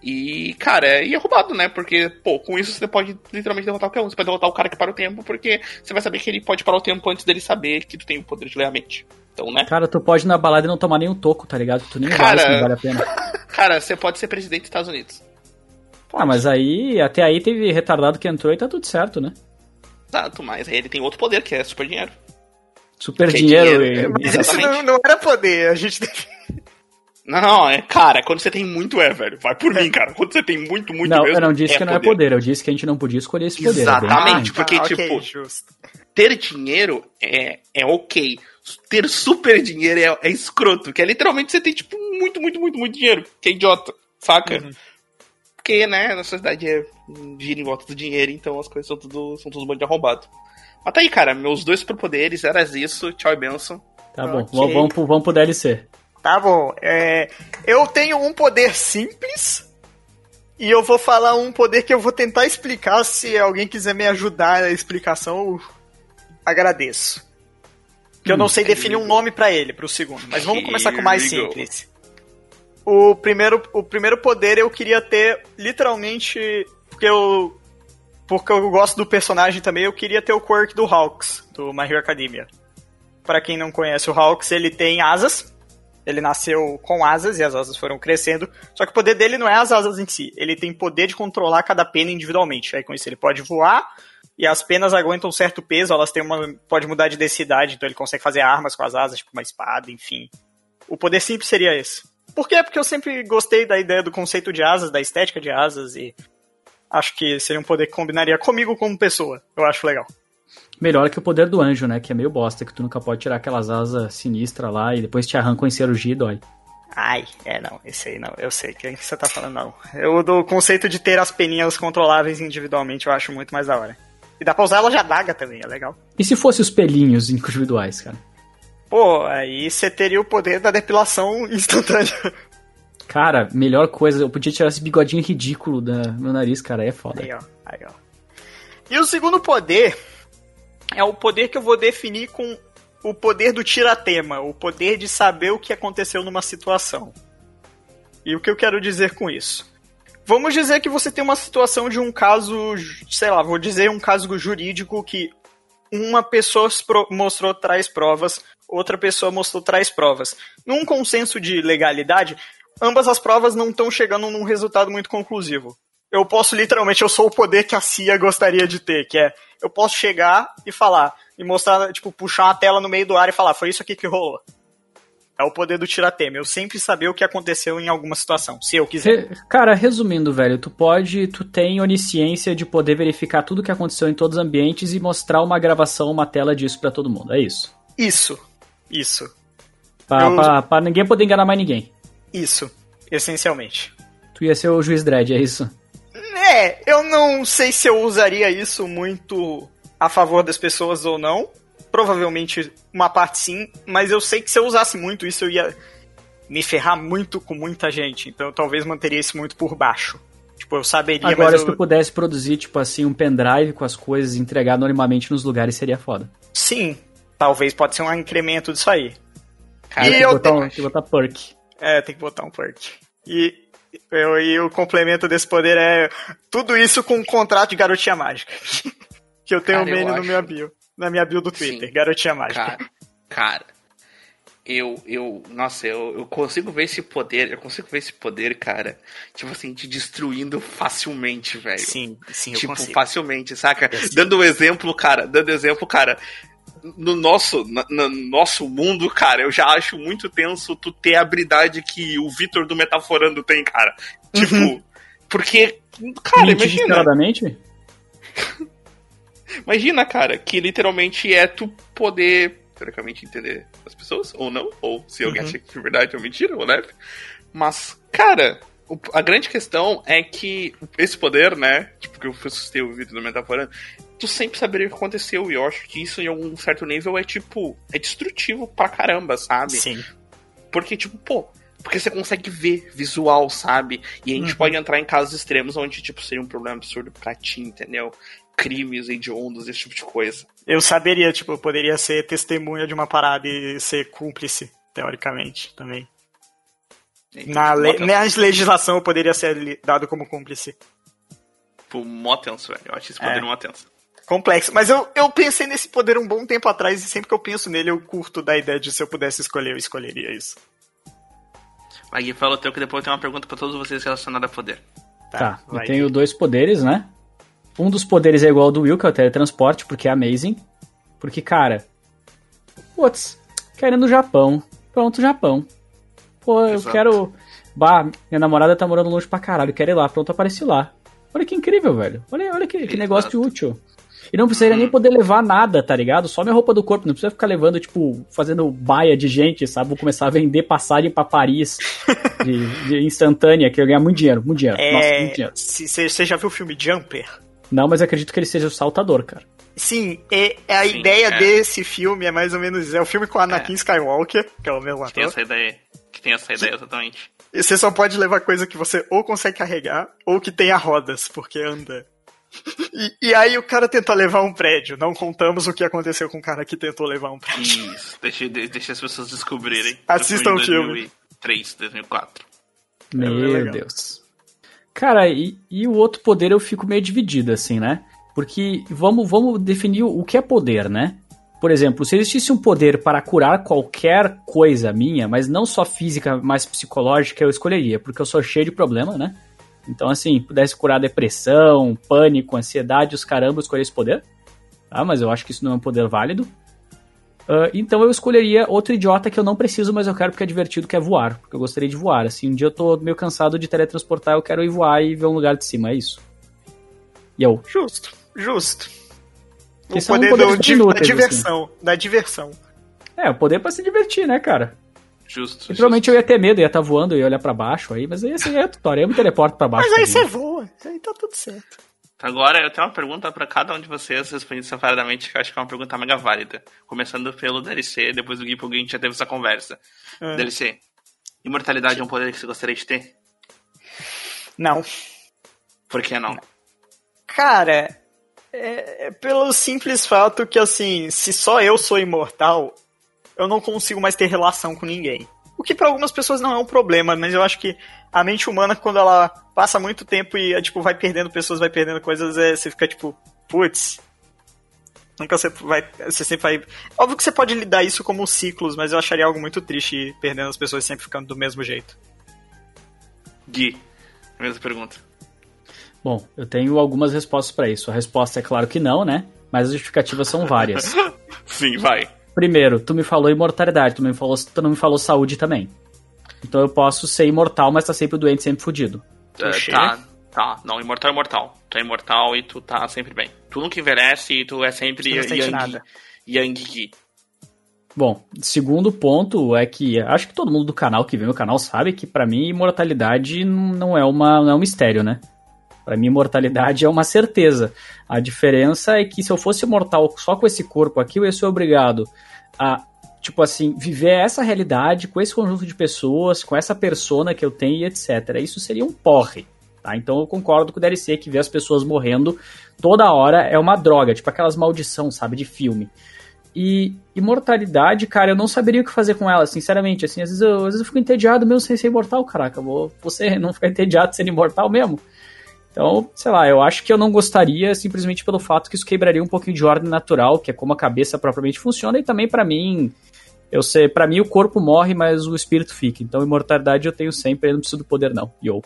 E, cara, é, e é roubado, né? Porque, pô, com isso você pode literalmente derrotar qualquer um. Você pode derrotar o cara que para o tempo, porque você vai saber que ele pode parar o tempo antes dele saber que tu tem o poder de ler a mente. Então, né? Cara, tu pode ir na balada e não tomar nenhum toco, tá ligado? Tu nem cara, vale, não vale a pena. Cara, você pode ser presidente dos Estados Unidos. Pode. Ah, mas aí, até aí teve retardado que entrou e tá tudo certo, né? Exato, mas aí ele tem outro poder, que é super dinheiro. Super dinheiro, dinheiro e... Mas isso não, não era poder, a gente não, não, é, cara, quando você tem muito é, velho. Vai por mim, cara. Quando você tem muito, muito não, mesmo, eu não disse é que não é poder, eu disse que a gente não podia escolher esse poder. É Exatamente, é porque, ah, tipo, okay, ter dinheiro é, é ok. Ter super dinheiro é, é escroto, que é literalmente você tem, tipo, muito, muito, muito, muito dinheiro. Que é idiota, saca? Uhum. Porque, né, na sociedade é, gira em volta do dinheiro, então as coisas são tudo, são tudo de arrombado. Mas tá aí, cara, meus dois superpoderes eram isso, tchau e benção. Tá bom, okay. vamos, pro, vamos pro DLC. Tá bom. É, eu tenho um poder simples. E eu vou falar um poder que eu vou tentar explicar. Se alguém quiser me ajudar na explicação, eu agradeço. Que eu não sei definir um nome para ele, pro segundo. Mas vamos começar com o mais simples. O primeiro, o primeiro poder eu queria ter literalmente. Porque eu. Porque eu gosto do personagem também, eu queria ter o quirk do Hawks, do My Hero Academia. Para quem não conhece o Hawks, ele tem asas Ele nasceu com asas e as asas foram crescendo. Só que o poder dele não é as asas em si. Ele tem poder de controlar cada pena individualmente. Aí com isso ele pode voar e as penas aguentam um certo peso, elas têm uma. pode mudar de densidade, então ele consegue fazer armas com as asas, tipo uma espada, enfim. O poder simples seria esse. Por quê? Porque eu sempre gostei da ideia do conceito de asas, da estética de asas, e acho que seria um poder que combinaria comigo como pessoa. Eu acho legal. Melhor que o poder do anjo, né? Que é meio bosta, que tu nunca pode tirar aquelas asas sinistras lá e depois te arrancam em cirurgia e dói. Ai, é não, esse aí não, eu sei quem que você tá falando não. Eu do conceito de ter as peninhas controláveis individualmente eu acho muito mais da hora. E dá pra usar ela de adaga também, é legal. E se fosse os pelinhos individuais, cara? Pô, aí você teria o poder da depilação instantânea. Cara, melhor coisa, eu podia tirar esse bigodinho ridículo do meu nariz, cara, é foda. Aí, ó, aí, ó. E o segundo poder é o poder que eu vou definir com o poder do tiratema, o poder de saber o que aconteceu numa situação. E o que eu quero dizer com isso? Vamos dizer que você tem uma situação de um caso, sei lá, vou dizer um caso jurídico que uma pessoa mostrou traz provas, outra pessoa mostrou traz provas. Num consenso de legalidade, ambas as provas não estão chegando num resultado muito conclusivo. Eu posso literalmente, eu sou o poder que a CIA gostaria de ter, que é eu posso chegar e falar, e mostrar, tipo, puxar uma tela no meio do ar e falar, foi isso aqui que rolou. É o poder do tiratema. Eu sempre saber o que aconteceu em alguma situação, se eu quiser. Cara, resumindo, velho, tu pode, tu tem onisciência de poder verificar tudo o que aconteceu em todos os ambientes e mostrar uma gravação, uma tela disso para todo mundo. É isso. Isso. Isso. Pra, eu... pra, pra ninguém poder enganar mais ninguém. Isso. Essencialmente. Tu ia ser o juiz Dredd, é isso? É, eu não sei se eu usaria isso muito a favor das pessoas ou não provavelmente uma parte sim, mas eu sei que se eu usasse muito isso eu ia me ferrar muito com muita gente, então eu talvez manteria isso muito por baixo. Tipo, eu saberia, Agora, se eu... tu pudesse produzir, tipo assim, um pendrive com as coisas e entregar anonimamente nos lugares, seria foda. Sim, talvez pode ser um incremento disso aí. Cara, e tem, que botar, um, tem que botar perk. É, tem que botar um perk. E, eu, e o complemento desse poder é tudo isso com um contrato de garotinha mágica. que eu tenho o um meme no meu bio na minha bio do Twitter, Sim. Garotinha Mágica. Cara, cara, eu, eu, nossa, eu, eu consigo ver esse poder, eu consigo ver esse poder, cara, tipo assim, te destruindo facilmente, velho. Sim, sim, Tipo, consigo. facilmente, saca? Dando exemplo, cara, dando exemplo, cara, no nosso, no nosso mundo, cara, eu já acho muito tenso tu ter a habilidade que o Vitor do Metaforando tem, cara. Tipo, uhum. porque, cara, imagina. Imagina, cara, que literalmente é tu poder, teoricamente, entender as pessoas, ou não, ou se alguém uhum. acha que é verdade ou mentira, ou né? Mas, cara, a grande questão é que esse poder, né? Tipo, que eu assustei o vídeo do Metaforando, tu sempre saberia o que aconteceu. E eu acho que isso, em algum certo nível, é tipo. É destrutivo pra caramba, sabe? Sim. Porque, tipo, pô. Porque você consegue ver visual, sabe? E a gente uhum. pode entrar em casos extremos onde, tipo, seria um problema absurdo pra ti, entendeu? crimes hediondos, esse tipo de coisa. Eu saberia, tipo, eu poderia ser testemunha de uma parada e ser cúmplice, teoricamente, também. Na, le na legislação eu poderia ser dado como cúmplice. Pô, mó tenso, velho. Eu acho esse poder é. mó tenso. Complexo. Mas eu, eu pensei nesse poder um bom tempo atrás e sempre que eu penso nele eu curto da ideia de se eu pudesse escolher, eu escolheria isso. Aí fala o teu que depois tem uma pergunta para todos vocês relacionada a poder. Tá, tá eu tenho dois poderes, né? Um dos poderes é igual ao do Will, que é o teletransporte, porque é amazing. Porque, cara. Putz, querendo o Japão. Pronto, Japão. Pô, eu Exato. quero. Bah, minha namorada tá morando longe pra caralho, quero ir lá. Pronto, apareci lá. Olha que incrível, velho. Olha, olha que, que negócio útil. E não precisaria uhum. nem poder levar nada, tá ligado? Só minha roupa do corpo. Não precisa ficar levando, tipo, fazendo baia de gente, sabe? Vou começar a vender passagem pra Paris de, de instantânea, que eu ganhar muito dinheiro, muito dinheiro. É... Nossa, muito dinheiro. Você já viu o filme Jumper? Não, mas acredito que ele seja o saltador, cara. Sim, é, é a Sim, ideia é. desse filme é mais ou menos. É o filme com a Anakin é. Skywalker, que é o mesmo ator. Que tem essa ideia. Que tem essa ideia, exatamente. E você só pode levar coisa que você ou consegue carregar, ou que tenha rodas, porque anda. E, e, aí o cara tentou levar um prédio. Não contamos o que aconteceu com o cara que tentou levar um prédio. Isso, deixa, deixa as pessoas descobrirem. Assistam o filme. 2003, 2004. Meu é Deus. Cara, e, e o outro poder eu fico meio dividido, assim, né? Porque vamos, vamos definir o que é poder, né? Por exemplo, se existisse um poder para curar qualquer coisa minha, mas não só física, mas psicológica, eu escolheria, porque eu sou cheio de problema, né? Então, assim, pudesse curar depressão, pânico, ansiedade, os caramba, eu escolheria esse poder. Tá? Mas eu acho que isso não é um poder válido. Uh, então eu escolheria outro idiota que eu não preciso, mas eu quero porque é divertido, que é voar. Porque eu gostaria de voar. Assim, um dia eu tô meio cansado de teletransportar, eu quero ir voar e ver um lugar de cima, é isso. E eu? Justo, justo. O são poder poderes do, bem di- da inúteis, diversão. Da diversão. É, o poder pra se divertir, né, cara? Justo. E provavelmente eu ia ter medo, ia estar voando, ia olhar pra baixo aí, mas aí assim é tutorial, eu me teleporto pra baixo. Mas aí você voa, aí tá tudo certo. Agora eu tenho uma pergunta pra cada um de vocês, respondendo separadamente, que eu acho que é uma pergunta mega válida. Começando pelo DLC, depois do Gui, porque a gente já teve essa conversa. É. DLC. Imortalidade é um poder que você gostaria de ter? Não. Por que não? Cara, é, é pelo simples fato que, assim, se só eu sou imortal, eu não consigo mais ter relação com ninguém. O que pra algumas pessoas não é um problema, mas eu acho que a mente humana, quando ela passa muito tempo e, é, tipo, vai perdendo pessoas, vai perdendo coisas, é, você fica tipo, putz. Nunca você vai. Você sempre vai. Óbvio que você pode lidar isso como ciclos, mas eu acharia algo muito triste ir perdendo as pessoas sempre ficando do mesmo jeito. Gui, mesma pergunta. Bom, eu tenho algumas respostas pra isso. A resposta é claro que não, né? Mas as justificativas são várias. Sim, vai. Primeiro, tu me falou imortalidade, tu, me falou, tu não me falou saúde também. Então eu posso ser imortal, mas tá sempre doente, sempre fudido. É, tá, tá. Não, imortal é imortal. Tu é imortal e tu tá sempre bem. Tu nunca envelhece e tu é sempre Tu Yang, nada. Yang Gui. Bom, segundo ponto é que acho que todo mundo do canal que vê meu canal sabe que pra mim imortalidade não é uma não é um mistério, né? Pra mim imortalidade é uma certeza. A diferença é que se eu fosse imortal só com esse corpo aqui, eu ia ser obrigado a tipo assim, viver essa realidade com esse conjunto de pessoas, com essa persona que eu tenho e etc. Isso seria um porre. Tá? Então eu concordo com o DLC que ver as pessoas morrendo toda hora é uma droga, tipo aquelas maldição, sabe, de filme. E imortalidade, cara, eu não saberia o que fazer com ela, sinceramente. Assim, às vezes eu, às vezes eu fico entediado mesmo sem ser imortal, caraca. Vou, você não ficar entediado sendo imortal mesmo. Então, sei lá, eu acho que eu não gostaria simplesmente pelo fato que isso quebraria um pouquinho de ordem natural, que é como a cabeça propriamente funciona, e também pra mim, eu sei, para mim o corpo morre, mas o espírito fica. Então, imortalidade eu tenho sempre, eu não preciso do poder não. Yo.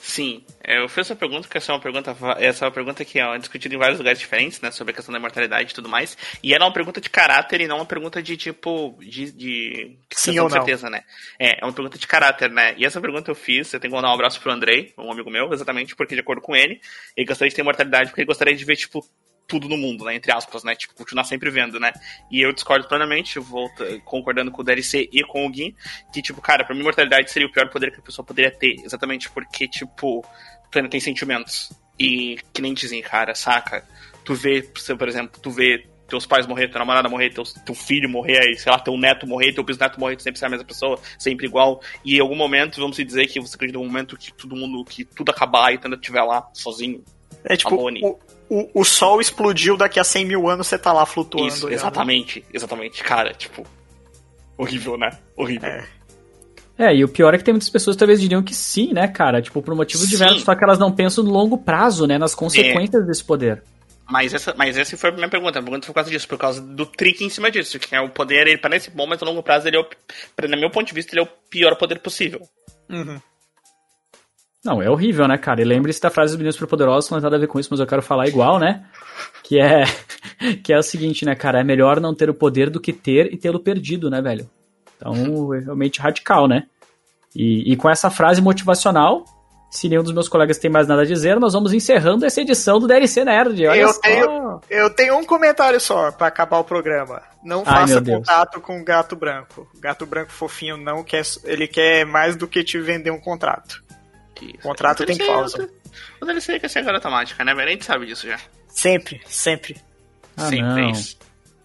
Sim, é, eu fiz essa pergunta, porque essa é uma pergunta, essa é uma pergunta que é discutida em vários lugares diferentes, né, sobre a questão da imortalidade e tudo mais, e era uma pergunta de caráter e não uma pergunta de, tipo, de, de Sim ou não. certeza, né. É, é uma pergunta de caráter, né, e essa pergunta eu fiz, eu tenho que mandar um abraço pro Andrei, um amigo meu, exatamente porque, de acordo com ele, ele gostaria de ter imortalidade porque ele gostaria de ver, tipo, tudo no mundo, né, entre aspas, né, tipo, continuar sempre vendo, né, e eu discordo plenamente, volta, concordando com o DLC e com o Gui, que, tipo, cara, pra mim, imortalidade seria o pior poder que a pessoa poderia ter, exatamente porque, tipo, tu ainda tem sentimentos. E que nem dizem, cara, saca? Tu vê, por exemplo, tu vê teus pais morrer, tua namorada morrer, teu, teu filho morrer, aí, sei lá, teu neto morrer, teu bisneto morrer, tu sempre ser a mesma pessoa, sempre igual. E em algum momento, vamos dizer que você acredita num momento que todo mundo, que tudo acabar e tu ainda estiver lá, sozinho. É tipo, o, o, o sol explodiu, daqui a 100 mil anos você tá lá flutuando. Isso, olhando. exatamente, exatamente. Cara, tipo, horrível, né? Horrível. É. É, e o pior é que tem muitas pessoas que talvez diriam que sim, né, cara? Tipo, por motivos Sim. diversos, só que elas não pensam no longo prazo, né? Nas consequências desse poder. Mas essa, mas essa foi a minha pergunta. A pergunta foi por causa disso, por causa do trick em cima disso. Que é o poder, ele parece bom, mas a longo prazo ele é o, no meu ponto de vista, ele é o pior poder possível. Uhum. Não, é horrível, né, cara? E lembre-se da frase dos meninos superpoderosos, não tem nada a ver com isso, mas eu quero falar igual, né? Que é, que é o seguinte, né, cara? É melhor não ter o poder do que ter e tê-lo perdido, né, velho? Então, é realmente radical, né? E, e com essa frase motivacional, se nenhum dos meus colegas tem mais nada a dizer, nós vamos encerrando essa edição do DLC Nerd. Olha Eu só. tenho- Eu tenho um comentário só pra acabar o programa. Não Ai, faça contato com o gato branco. O gato branco fofinho não quer. Ele quer mais do que te vender um contrato. Isso. Contrato tem cláusula. O DLC quer ser a garota mágica, né, velho? A gente sabe disso já. Sempre, sempre. Ah, Sempre não. é isso.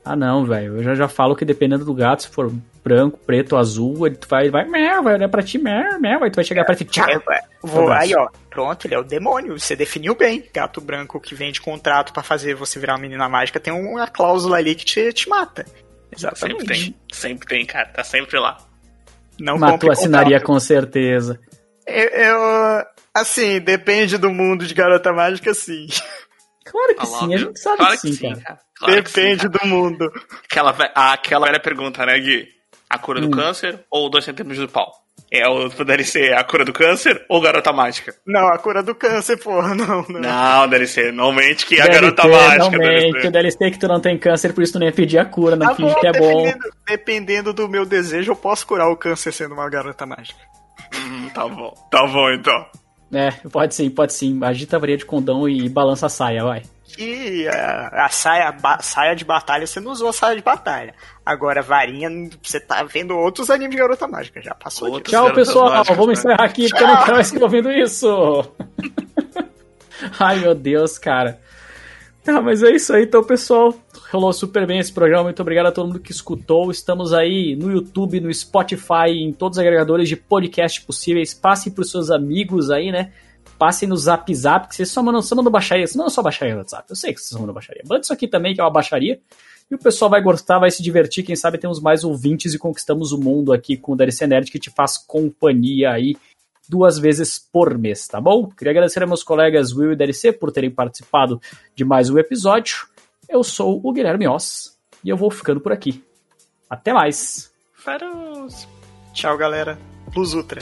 Ah, não, velho. Eu já, já falo que dependendo do gato, se for branco, preto, azul, ele vai, vai, mel, vai olhar pra ti, mel, mel, aí tu vai chegar pra ti, tchau. É, é, vou- aí, ó. Pronto, ele é o demônio. Você definiu bem. Gato branco que vende contrato pra fazer você virar uma menina mágica tem uma cláusula ali que te, te mata. Sempre Exatamente. tem. Sempre tem, cara. Tá sempre lá. Não Mas tu assinaria contrato. com certeza. Eu, eu- assim, depende do mundo de garota mágica, sim. Claro que I sim, a gente sabe claro que sim, cara. Claro que sim, Depende cara. do mundo. Aquela, aquela velha pergunta, né, Gui? A cura do Hum. câncer ou dois centímetros do pau? É o DLC a cura do câncer ou garota mágica? Não, a cura do câncer, porra, não, não. Não, DLC, não mente que é a garota mágica. não mente, o DLC. DLC que tu não tem câncer, por isso tu nem ia pedir a cura, não Tá finge bom, que é bom. dependendo, dependendo do meu desejo, eu posso curar o câncer sendo uma garota mágica. Tá bom, tá bom então. É, pode sim, pode sim. Agita a varinha de condão e balança a saia, vai. E a, a saia, ba- saia de batalha, você não usou a saia de batalha. Agora, varinha, você tá vendo outros animes de garota mágica, já passou Outros. Tchau, pessoal. mágicas, Vamos né? encerrar aqui porque eu não quero mais ficar ouvindo isso. Ai, meu Deus, cara. Tá, mas é isso aí, então, pessoal. Rolou super bem esse programa. Muito obrigado a todo mundo que escutou. Estamos aí no YouTube, no Spotify, em todos os agregadores de podcast possíveis. Passem pros seus amigos aí, né? Passem no Zap Zap, que vocês só mandam, só mandam baixaria. Não é só baixaria no WhatsApp. Eu sei que vocês mandam baixaria. Manda isso aqui também, que é uma baixaria. E o pessoal vai gostar, vai se divertir. Quem sabe temos mais ouvintes e conquistamos o mundo aqui com o DLC Nerd que te faz companhia aí duas vezes por mês, tá bom? Queria agradecer a meus colegas Will e DLC por terem participado de mais um episódio. Eu sou o Guilherme Oss e eu vou ficando por aqui. Até mais! Feroz. Tchau, galera. Plus Ultra.